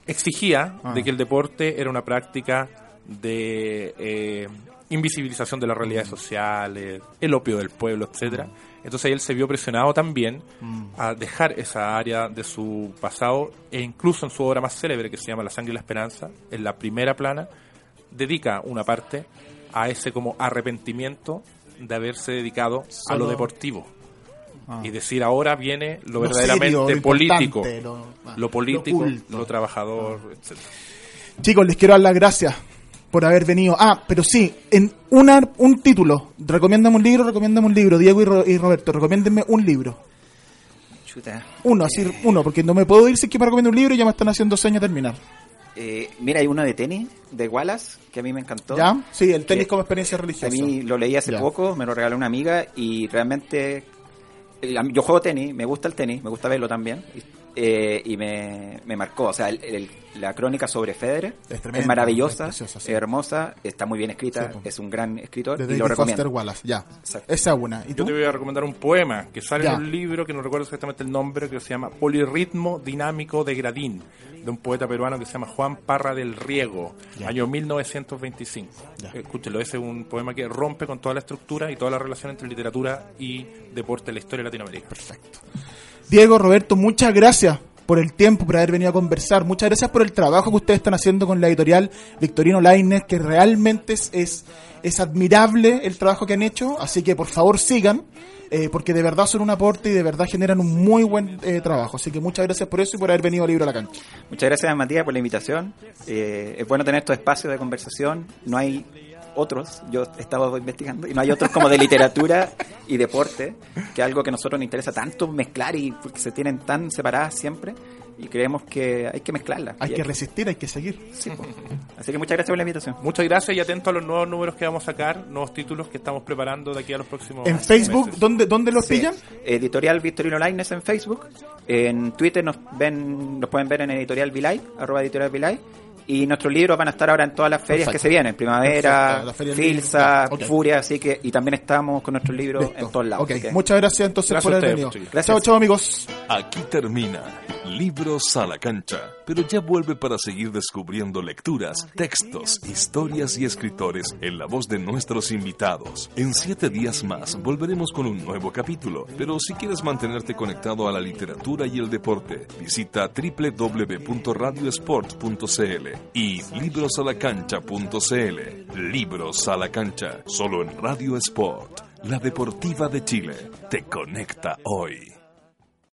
exigía Ah. de que el deporte era una práctica de eh, invisibilización de las realidades sociales, el opio del pueblo, etcétera. Entonces él se vio presionado también a dejar esa área de su pasado e incluso en su obra más célebre que se llama La sangre y la esperanza, en la primera plana, dedica una parte a ese como arrepentimiento de haberse dedicado a lo deportivo. Ah. Y decir ahora viene lo, Lo verdaderamente serio, lo político, lo- ah, lo político, lo trabajador, etcétera. Chicos, les quiero dar las gracias por haber venido. Ah, pero sí, en una, un título. Recomiéndame un libro, recomiéndame un libro. Diego y, Ro- y Roberto, recomiéndenme un libro. Chuta. Uno, así, uno, porque no me puedo ir si es que me recomiendo un libro y ya me están haciendo señas terminar. Eh, mira, hay uno de tenis, de Wallace, que a mí me encantó. ¿Ya? Sí, el tenis Que como experiencia A religiosa. mí lo leí hace Ya. poco, me lo regaló una amiga y realmente yo juego tenis, me gusta el tenis, me gusta verlo también y, eh, y me, me marcó. O sea, el- el- la crónica sobre Federer Es maravillosa, es preciosa, sí. es hermosa, está muy bien escrita, Sí, po. es un gran escritor De y David lo Foster recomiendo. Wallace, ya. Exacto. Esa es una. ¿Y Yo tú? te voy a recomendar un poema que sale Ya. en un libro que no recuerdo exactamente el nombre, que se llama Polirritmo Dinámico de Gradín, de un poeta peruano que se llama Juan Parra del Riego, Ya. año 1925. Ya. Escúchelo, ese es un poema que rompe con toda la estructura y toda la relación entre literatura y deporte en la historia de Latinoamérica. Perfecto. Diego, Roberto, muchas gracias por el tiempo, por haber venido a conversar. Muchas gracias por el trabajo que ustedes están haciendo con la editorial Victorino Lainez, que realmente es, es, admirable el trabajo que han hecho. Así que por favor sigan, eh, porque de verdad son un aporte y de verdad generan un muy buen eh, trabajo. Así que muchas gracias por eso y por haber venido a Libro a la Cancha. Muchas gracias Matías por la invitación. Eh, es bueno tener estos espacios de conversación. No hay otros, yo he estado investigando, y no hay otros como de literatura y deporte, que es algo que a nosotros nos interesa tanto mezclar y porque se tienen tan separadas siempre y creemos que hay que mezclarlas. Hay que resistir, hay que seguir. sí. Así que muchas gracias por la invitación. Muchas gracias y atento a los nuevos números que vamos a sacar, nuevos títulos que estamos preparando de aquí a los próximos En Facebook, meses. ¿dónde, dónde los Sí. pillan? Editorial Victorino Laines en Facebook. En Twitter nos ven, nos pueden ver en Editorial Vilay, arroba Editorial Vilay. Y nuestros libros van a estar ahora en todas las ferias Perfecto. que se vienen, Primavera, Feria. Filsa. Furia, así que, y también estamos con nuestros libros Listo. en todos lados. Ok, así que- muchas gracias entonces Gracias por haber venido. Gracias. Chao, chao amigos. Aquí termina Libros a la cancha, pero ya vuelve para seguir descubriendo lecturas, textos, historias y escritores en la voz de nuestros invitados. En siete días más volveremos con un nuevo capítulo, pero si quieres mantenerte conectado a la literatura y el deporte, visita www.radiosport.cl y librosalacancha.cl. Libros a la cancha, solo en Radio Sport, la deportiva de Chile, te conecta hoy.